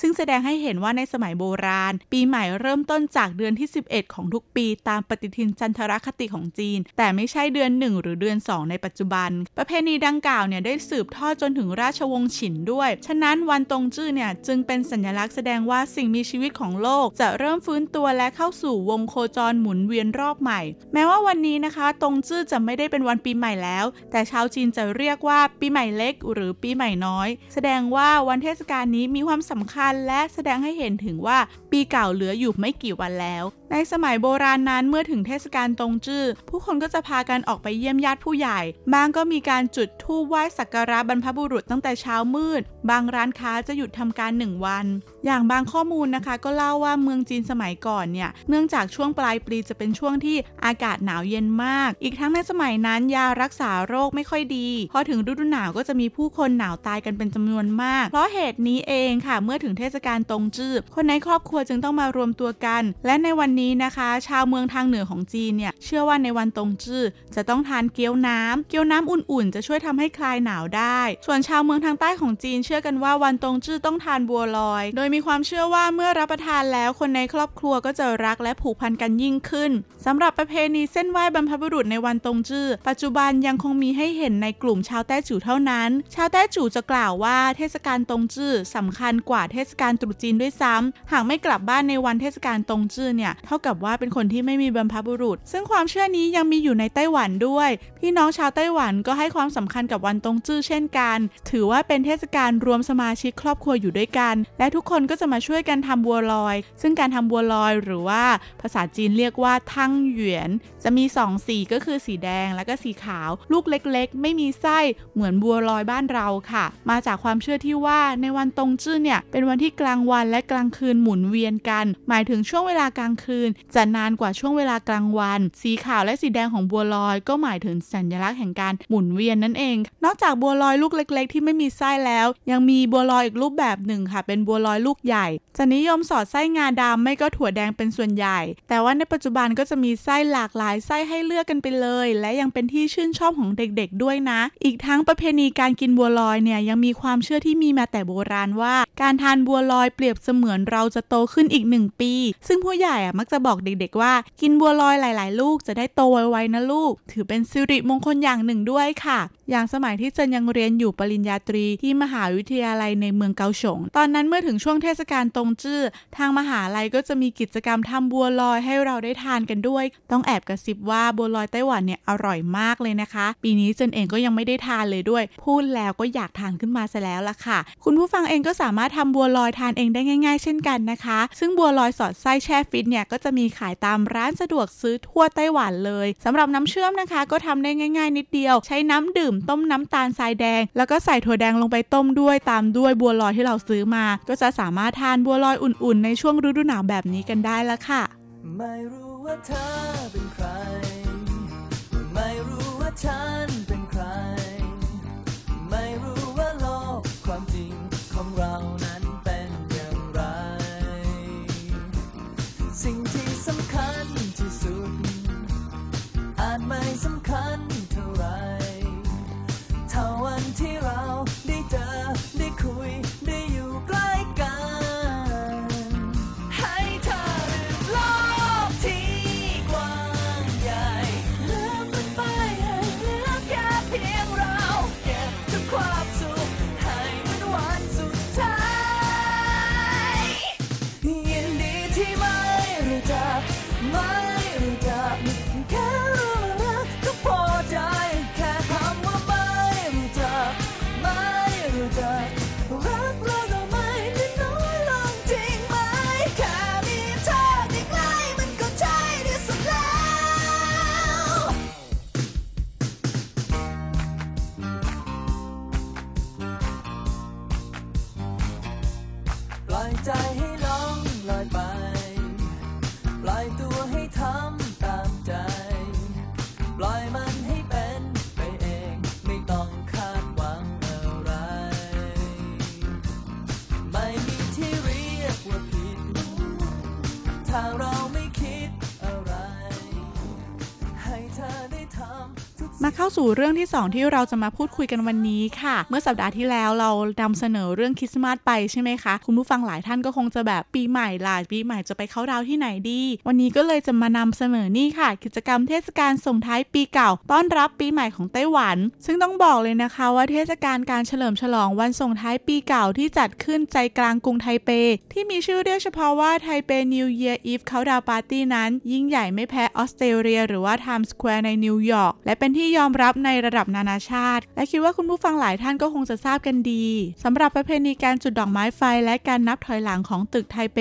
ซึ่งแสดงให้เห็นว่าในสมัยโบราณ ปีใหม่เริ่มต้นจากเดือนที่ 11 ของทุกปีตามปฏิทินจันทรคติของจีน แต่ไม่ใช่เดือน 1 หรือเดือน 2 ในปัจจุบัน ประเพณีดังกล่าวเนี่ยได้สืบทอดจนถึงราชวงศ์ฉินด้วย ฉะนั้นวันตรงจื้อเนี่ยจึงเป็นสัญลักษณ์แสดงว่าสิ่งมีชีวิตของโลก จะเริ่มฟื้นตัวและเข้าสู่วงโคจรหมุนเวียนรอบใหม่ แม้ว่าวันนี้นะคะตรงจื้อจะไม่ได้เป็นวันปีใหม่แล้ว แต่ชาวจีนจะเรียกว่าปีใหม่เล็ก หรือปีใหม่น้อย แสดงว่าวันเทศกาลนี้มีความสำคัญและแสดงให้เห็นถึงว่าปีเก่าเหลืออยู่ไม่กี่วันแล้ว ในสมัยโบราณนั้นเมื่อถึงเทศกาลตรงจื้อผู้คนก็จะพากันออกไปเยี่ยมญาติผู้ใหญ่ บางก็มีการจุดธูปไหว้สักการะบรรพบุรุษตั้งแต่เช้ามืด บางร้านค้าจะหยุดทำการหนึ่งวัน อย่างบางข้อมูลนะคะก็เล่าว่าเมืองจีนสมัยก่อนเนี่ยเนื่องจากช่วงปลายปีจะเป็นช่วงที่อากาศหนาวเย็นมาก อีกทั้งในสมัยนั้นยารักษาโรคไม่ค่อยดี พอถึงฤดูหนาวก็จะมีผู้คนหนาวตายกันเป็นจำนวนมาก เพราะเหตุนี้เองค่ะ เมื่อถึงเทศกาลตรงจื้อคนในครอบครัวจึงต้องมาารวมตัวกัน และในวันนี้นะคะ ชาวเมืองทางเหนือของจีนเนี่ยเชื่อว่าในวันตงจื้อจะต้องทานเกี๊ยวน้ำเกี๊ยวน้ำอุ่นๆ จะช่วยทำให้คลายหนาวได้ ส่วนชาวเมืองทางใต้ของจีนเชื่อกันว่าวันตงจื้อต้องทานบัวลอย โดยมีความเชื่อว่าเมื่อรับประทานแล้วคนในครอบครัวก็จะรักและผูกพันกันยิ่งขึ้นสำหรับประเพณีเส้นไหว้บรรพบุรุษในวันตงจื้อปัจจุบันยังคงมีให้เห็นในกลุ่มชาวแต้จิ๋วเท่านั้น ชาวแต้จิ๋วจะกล่าวว่าเทศกาลตงจื้อสำคัญกว่าเทศกาลตรุษจีนด้วยซ้ำหากไม่กลับบ้านในวันเทศกาลตงจื้อเนี่ยท่ากับว่าเป็นคนที่ไม่มีบรรพบุรุษ ซึ่งความเชื่อนี้ยังมีอยู่ในไต้หวันด้วย พี่น้องชาวไต้หวันก็ให้ความสำคัญกับวันตงจื้อเช่นกัน ถือว่าเป็นเทศกาลรวมสมาชิกครอบครัวอยู่ด้วยกัน และทุกคนก็จะมาช่วยกันทำบัวลอย ซึ่งการทำบัวลอยหรือว่าภาษาจีนเรียกว่าทั้งเหวียนจะมี2สีก็คือสีแดงและก็สีขาว ลูกเล็กๆ ไม่มีไส้เหมือนบัวลอยบ้านเราค่ะ มาจากความเชื่อที่ว่าในวันตงจื้อเนี่ยเป็นวันที่กลางวันและกลางคืนหมุนเวียนกัน หมายถึงช่วงเวลากลางคืนจะนานกว่าช่วงเวลากลางวัน สีขาวและสีแดงของบัวลอยก็หมายถึงสัญลักษณ์แห่งการหมุนเวียนนั่นเอง นอกจากบัวลอยลูกเล็ก ๆ ที่ไม่มีไส้แล้ว ยังมีบัวลอยอีกรูปแบบหนึ่งค่ะ เป็นบัวลอยลูกใหญ่ จะนิยมสอดไส้งาดำไม่ก็ถั่วแดงเป็นส่วนใหญ่ แต่ว่าในปัจจุบันก็จะมีไส้หลากหลายไส้ให้เลือกกันไปเลย และยังเป็นที่ชื่นชอบของเด็กๆด้วยนะ อีกทั้งประเพณีการกินบัวลอยเนี่ยยังมีความเชื่อที่มีมาแต่โบราณว่า การทานบัวลอยเปรียบเสมือนเราจะโตขึ้นอีกหนึ่งปี ซึ่งผู้ใหญ่อะมักจะบอกเด็กๆว่า กินบัวลอยหลายๆ ลูกจะได้โตไวๆนะลูก ถือเป็นสิริมงคลอย่างหนึ่งด้วยค่ะ อย่างสมัยที่เจนยังเรียนอยู่ปริญญาตรีที่มหาวิทยาลัยในเมืองเกาฉงตอนนั้นเมื่อถึงช่วงเทศกาลตรงจื้อทางมหาลัยก็จะมีกิจกรรมทำบัวลอยให้เราได้ทานกันด้วย ต้องแอบกระซิบว่าบัวลอยไต้หวันเนี่ยอร่อยมากเลยนะคะ ปีนี้เจนเองก็ยังไม่ได้ทานเลยด้วย พูดแล้วก็อยากทานขึ้นมาซะแล้วล่ะค่ะ คุณผู้ฟังเองก็สามารถทำบัวลอยทานเองได้ง่าย ๆ เช่นกันนะคะ ซึ่งบัวลอยสอดไส้แช่ฟิตเนี่ยก็จะมีขายตามร้านสะดวกซื้อทั่วไต้หวันเลยสำหรับน้ำเชื่อมนะคะ ก็ทำได้ง่าย ๆ นิดเดียว ใช้น้ำดื่มต้มน้ำตาลทรายแดง แล้วก็ใส่ถั่วแดงลงไปต้มด้วยตามด้วยบัวลอยที่เราซื้อมา ก็จะสามารถทานบัวลอยอุ่นๆ ในช่วงฤดูหนาวแบบนี้กันได้แล้วค่ะ ไม่รู้ว่าเธอเป็นใคร ไม่รู้ว่าฉันเป็นใคร ไม่รู้ เท่ สู่เรื่องที่ 2 ที่เราจะมาพูดคุยกันวันนี้ค่ะ เมื่อสัปดาห์ที่แล้วเรานำเสนอเรื่องคริสต์มาสไปใช่ไหมคะ คุณผู้ฟังหลายท่านก็คงจะแบบปีใหม่ล่ะปีใหม่จะไปเข้าดาวที่ไหนดี วันนี้ก็เลยจะมานำเสนอนี่ค่ะ กิจกรรมเทศกาลส่งท้ายปีเก่า ต้อนรับปีใหม่ของไต้หวัน ซึ่งต้องบอกเลยนะคะว่าเทศกาลการเฉลิมฉลองวันส่งท้ายปีเก่าที่จัดขึ้นใจกลางกรุงไทเป ที่มีชื่อเรียกเฉพาะว่าไทเป New Year Eve เขาดาวปาร์ตี้นั้น ยิ่งใหญ่ไม่แพ้ออสเตรเลีย หรือว่า Times Square ในนิวยอร์กและเป็นที่ยอมรับในระดับนานาชาติ และคิดว่าคุณผู้ฟังหลายท่านก็คงจะทราบกันดีสำหรับประเพณีการจุดดอกไม้ไฟ และการนับถอยหลังของตึกไทเป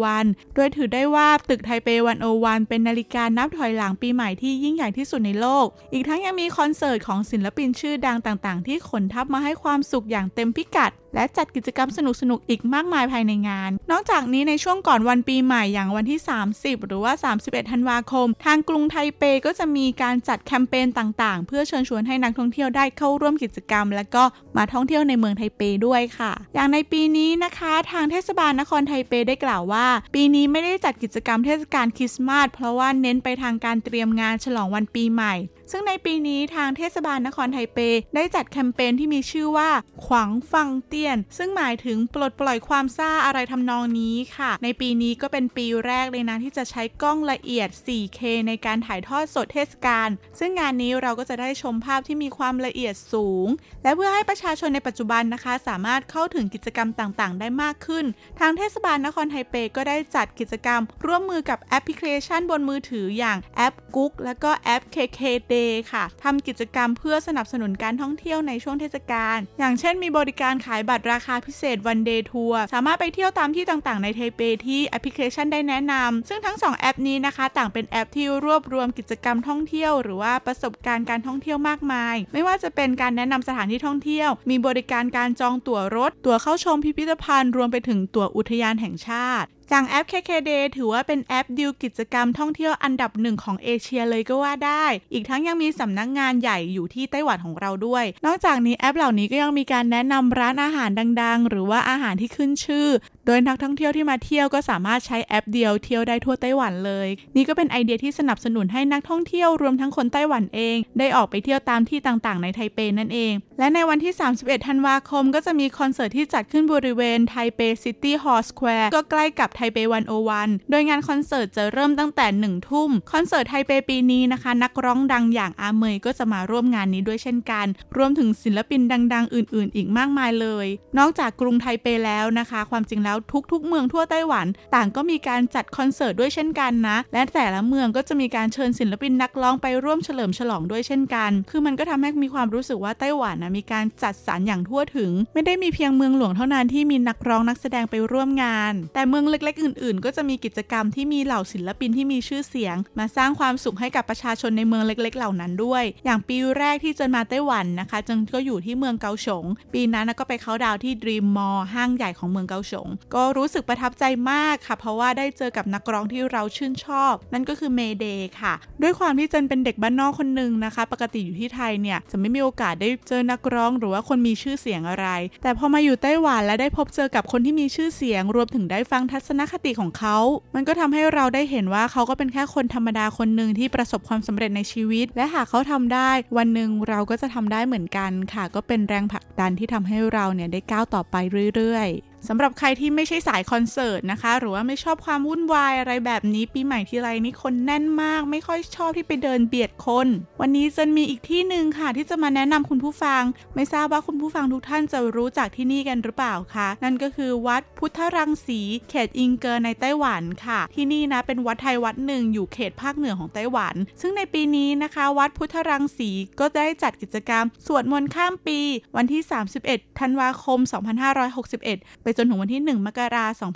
101 โดยถือได้ว่าตึกไทเป 101 เป็นนาฬิกานับถอยหลังปีใหม่ที่ยิ่งใหญ่ที่สุดในโลก อีกทั้งยังมีคอนเสิร์ตของศิลปินชื่อดังต่างๆ ที่ขนทัพมาให้ความสุขอย่างเต็มพิกัด และจัดกิจกรรมสนุกๆอีกมากมายภายในงาน นอกจากนี้ในช่วงก่อนวันปีใหม่อย่างวันที่ 30 หรือว่า 31 ธันวาคม ทางกรุงไทเปก็จะมีการจัดแคมเปญต่ต่างๆ เพื่อเชิญชวนให้นักท่องเที่ยวได้เข้าร่วมกิจกรรม และก็มาท่องเที่ยวในเมืองไทเปด้วยค่ะ อย่างในปีนี้นะคะ ทางเทศบาลนครไทเปได้กล่าวว่า ปีนี้ไม่ได้จัดกิจกรรมเทศกาลคริสต์มาสเพราะว่าเน้นไปทางการเตรียมงานฉลองวันปีใหม่ ซึ่งในปีนี้ทางเทศบาลนครไทเป ได้จัดแคมเปญที่มีชื่อว่า ขวางฟังเตียน ซึ่งหมายถึงปลดปล่อยความซ่าอะไรทำนองนี้ค่ะ ในปีนี้ก็เป็นปีแรกเลยนะที่จะใช้กล้องละเอียด 4K ในการถ่ายทอดสดเทศกาลซึ่งงานนี้เราก็จะได้ชมภาพที่มีความละเอียดสูง และเพื่อให้ประชาชนในปัจจุบันนะคะ สามารถเข้าถึงกิจกรรมต่างๆ ได้มากขึ้น ทางเทศบาลนครไทเปก็ได้จัดกิจกรรม ร่วมมือกับแอปพลิเคชันบนมือถืออย่างแอปกุ๊กและก็แอป KK Day ค่ะทำกิจกรรมเพื่อสนับสนุนการท่องเที่ยวในช่วงเทศกาลอย่างเช่นมีบริการขายบัตรราคาพิเศษ one day tour สามารถไปเที่ยวตามที่ต่างๆ ในไทเปที่แอปพลิเคชันได้แนะนำซึ่งทั้ง 2 แอปนี้นะคะ ต่างเป็นแอปที่รวบรวมกิจกรรมท่องเที่ยว หรือว่าประสบการณ์การท่องเที่ยวมากมาย ไม่ว่าจะเป็นการแนะนำสถานที่ท่องเที่ยว มีบริการการจองตั๋วรถ ตั๋วเข้าชมพิพิธภัณฑ์รวมไปถึงตั๋วอุทยานแห่งชาติ อย่างแอป KKD ถือว่าเป็นแอปดิวกิจกรรมท่องเที่ยวอันดับหนึ่งของเอเชียเลยก็ว่าได้ อีกทั้งยังมีสำนักงานใหญ่อยู่ที่ไต้หวันของเราด้วย นอกจากนี้แอปเหล่านี้ก็ยังมีการแนะนำร้านอาหารดัง ๆ หรือว่าอาหารที่ขึ้นชื่อ โดยนักท่องเที่ยวที่มาเที่ยวก็สามารถใช้แอปเดียวเที่ยวได้ทั่วไต้หวันเลย นี่ก็เป็นไอเดียที่สนับสนุนให้นักท่องเที่ยวรวมทั้งคนไต้หวันเอง ได้ออกไปเที่ยวตามที่ต่างๆ ในไทเปนั่นเอง และในวันที่ 31 ธันวาคม ก็จะมีคอนเสิร์ตที่จัดขึ้นบริเวณ Taipei City Hall Square ก็ใกล้กับไทเป one o one โดยงานคอนเสิร์ตจะเริ่มตั้งแต่1ทุ่มคอนเสิร์ตไทเปปีนี้นะคะ นักร้องดังอย่างอาเม่ยก็จะมาร่วมงานนี้ด้วยเช่นกัน รวมถึงศิลปินดัง ๆ อื่น ๆ อีกมากมายเลย นอกจากกรุงไทเปแล้วนะคะ ความจริงแล้วทุก ๆ เมืองทั่วไต้หวัน ต่างก็มีการจัดคอนเสิร์ตด้วยเช่นกันนะ และแต่ละเมืองก็จะมีการเชิญศิลปินนักร้องไปร่วมเฉลิมฉลองด้วยเช่นกัน คือมันก็ทำให้มีความรู้สึกว่าไต้หวันนะมีการจัดสรรอย่างทั่วถึง ไม่ได้มีเพียงเมืองหลวงเท่านั้นที่มีนักร้องนักแสดงไปร่วมงาน แต่เมืองเล็กๆ อื่นๆ ก็จะมีกิจกรรมที่มีเหล่าศิลปินที่มีชื่อเสียง มาสร้างความสุขให้กับประชาชนในเมืองเล็ก ๆ เหล่านั้นด้วย อย่างปีแรกที่เจนมาไต้หวันนะคะจึงก็อยู่ที่เมืองเกาฉง ปีนั้นก็ไปเขาดาวที่ Dream Mall ห้างใหญ่ของเมืองเกาฉง ก็รู้สึกประทับใจมากค่ะ เพราะว่าได้เจอกับนักร้องที่เราชื่นชอบ นั่นก็คือ Mayday ค่ะ ด้วยความที่เจนเป็นเด็กบ้านนอกคนหนึ่งนะคะ ปกติอยู่ที่ไทยเนี่ยจะไม่มีโอกาสได้เจอนักร้องหรือว่าคนมีชื่อเสียงอะไร แต่พอมาอยู่ไต้หวันและได้พบเจอกับคนที่มีชื่อเสียง รวมถึงได้ฟังทัศนคติของเขา มันก็ทำให้เราได้เห็นว่าเขาก็เป็นแค่คนธรรมดาคนหนึ่งที่ประสบความสำเร็จในชีวิต และหากเขาทำได้ วันหนึ่งเราก็จะทำได้เหมือนกันค่ะ ก็เป็นแรงผลักดันที่ทำให้เราเนี่ยได้ก้าวต่อไปเรื่อยๆสำหรับใครที่ไม่ใช่สายคอนเสิร์ตนะคะ หรือว่าไม่ชอบความวุ่นวายอะไรแบบนี้ ปีใหม่ทีไรนี่คนแน่นมาก ไม่ค่อยชอบที่ไปเดินเบียดคน วันนี้จะมีอีกที่หนึ่งค่ะ ที่จะมาแนะนำคุณผู้ฟัง ไม่ทราบว่าคุณผู้ฟังทุกท่านจะรู้จักที่นี่กันหรือเปล่าคะนั่นก็คือวัดพุทธรังสีเขตอิงเกอร์ในไต้หวันค่ะ ที่นี่นะเป็นวัดไทยวัดหนึ่งอยู่เขตภาคเหนือของไต้หวัน ซึ่งในปีนี้นะคะ วัดพุทธรังสีก็ได้จัดกิจกรรม สวดมนต์ข้ามปี วันที่ 31 ธันวาคม 2561ไปจนถึงวันที่ 1 มกราคม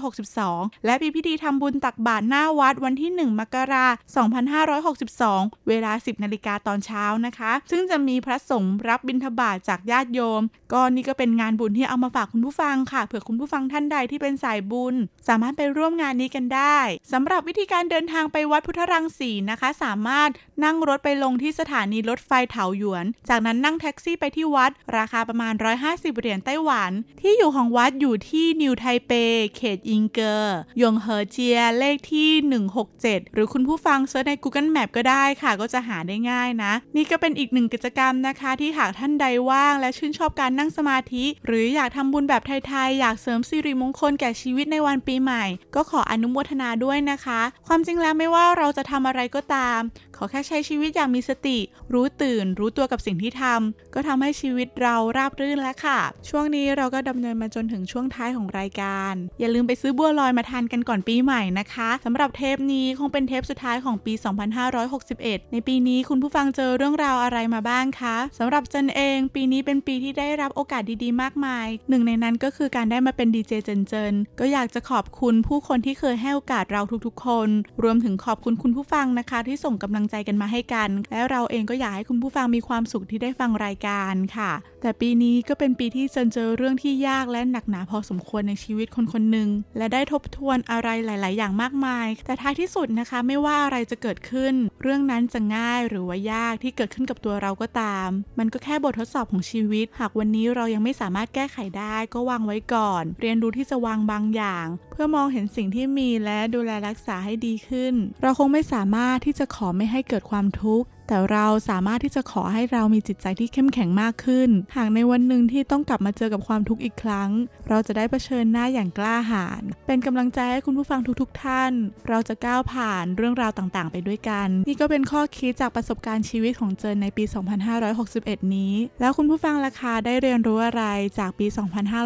2562 และมีพิธีทำบุญตักบาตรหน้าวัดวันที่ 1 มกราคม 2562 เวลา 10 นาฬิกาตอนเช้านะคะ ซึ่งจะมีพระสงฆ์รับบิณฑบาตจากญาติโยม ก็นี่ก็เป็นงานบุญที่เอามาฝากคุณผู้ฟังค่ะ เผื่อคุณผู้ฟังท่านใดที่เป็นสายบุญ สามารถไปร่วมงานนี้กันได้สำหรับวิธีการเดินทางไปวัดพุทธรังสีนะคะ สามารถนั่งรถไปลงที่สถานีรถไฟเถาหยวน จากนั้นนั่งแท็กซี่ไปที่วัด ราคาประมาณ 150 เหรียญไต้หวัน ที่อยู่ของวัดอยู่ที่นิวไทเป เขตอิงเกอร์ยงเฮอเจียเลขที่ 167 หรือคุณผู้ฟัง search ใน Google Map ก็ได้ค่ะ ก็จะหาได้ง่ายนะ นี่ก็เป็นอีกหนึ่งกิจกรรมนะคะ ที่หากท่านใดว่างและชื่นชอบการนั่งสมาธิ หรืออยากทำบุญแบบไทยๆ อยากเสริมสิริมงคลแก่ชีวิตในวันปีใหม่ ก็ขออนุโมทนาด้วยนะคะ ความจริงแล้วไม่ว่าเราจะทำอะไรก็ตาม ขอแค่ใช้ชีวิตอย่างมีสติ รู้ตื่น รู้ตัวกับสิ่งที่ทำก็ทำให้ชีวิตเราราบรื่นแล้วค่ะ ช่วงนี้เราก็ดำเนินมาจนถึงช่วงท้ายของรายการ อย่าลืมไปซื้อบัวลอยมาทานกันก่อนปีใหม่นะคะสำหรับเทปนี้คงเป็นเทปสุดท้ายของปี 2561 ในปีนี้คุณผู้ฟังเจอเรื่องราวอะไรมาบ้างคะสำหรับจันเองปีนี้เป็นปีที่ได้รับโอกาสดีๆ มากมาย หนึ่งในนั้นก็คือการได้มาเป็นดีเจเจนเจนก็อยากจะขอบคุณผู้คนที่เคยให้โอกาสเราทุกๆ คน รวมถึงขอบคุณคุณผู้ฟังนะคะ ที่ส่งกำลังใจกันมาให้กัน และเราเองก็อยากให้คุณผู้ฟังมีความสุขที่ได้ฟังรายการค่ะ แต่ปีนี้ก็เป็นปีที่เจนเจอเรื่องที่ยากและหนักหนาพอสมควรในชีวิตคนคนหนึ่งและได้ทบทวนอะไรหลาย ๆ อย่างมากมาย แต่ท้ายที่สุดนะคะไม่ว่าอะไรจะเกิดขึ้น เรื่องนั้นจะง่ายหรือว่ายากที่เกิดขึ้นกับตัวเราก็ตาม มันก็แค่บททดสอบของชีวิต หากวันนี้เรายังไม่สามารถแก้ไขได้ก็วางไว้ก่อน เรียนรู้ที่จะวางบางอย่าง เพื่อมองเห็นสิ่งที่มีและดูแลรักษาให้ดีขึ้น เราคงไม่สามารถที่จะขอไม่ให้ให้เกิดความทุกข์ แต่เราสามารถที่จะขอให้เรามีจิตใจที่เข้มแข็งมากขึ้น หากในวันหนึ่งที่ต้องกลับมาเจอกับความทุกข์อีกครั้ง เราจะได้เผชิญหน้าอย่างกล้าหาญเป็นกำลังใจให้คุณผู้ฟังทุกๆทท่าน เราจะก้าวผ่านเรื่องราวต่างๆ ไปด้วยกัน นี่ก็เป็นข้อคิดจากประสบการณ์ชีวิตของเจนในปี 2561 นี้ แล้วคุณผู้ฟังราคาได้เรียนรู้อะไรจากปี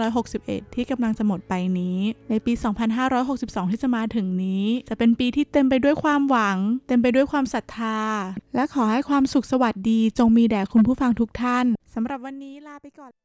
2561 ที่กำลังจะหมดไปนี้ ในปี 2562 ที่จะมาถึงนี้ จะเป็นปีที่เต็มไปด้วยความหวัง เต็มไปด้วยความศรัทธา และขอให้ความสุขสวัสดีจงมีแด่คุณผู้ฟังทุกท่านสำหรับวันนี้ลาไปก่อน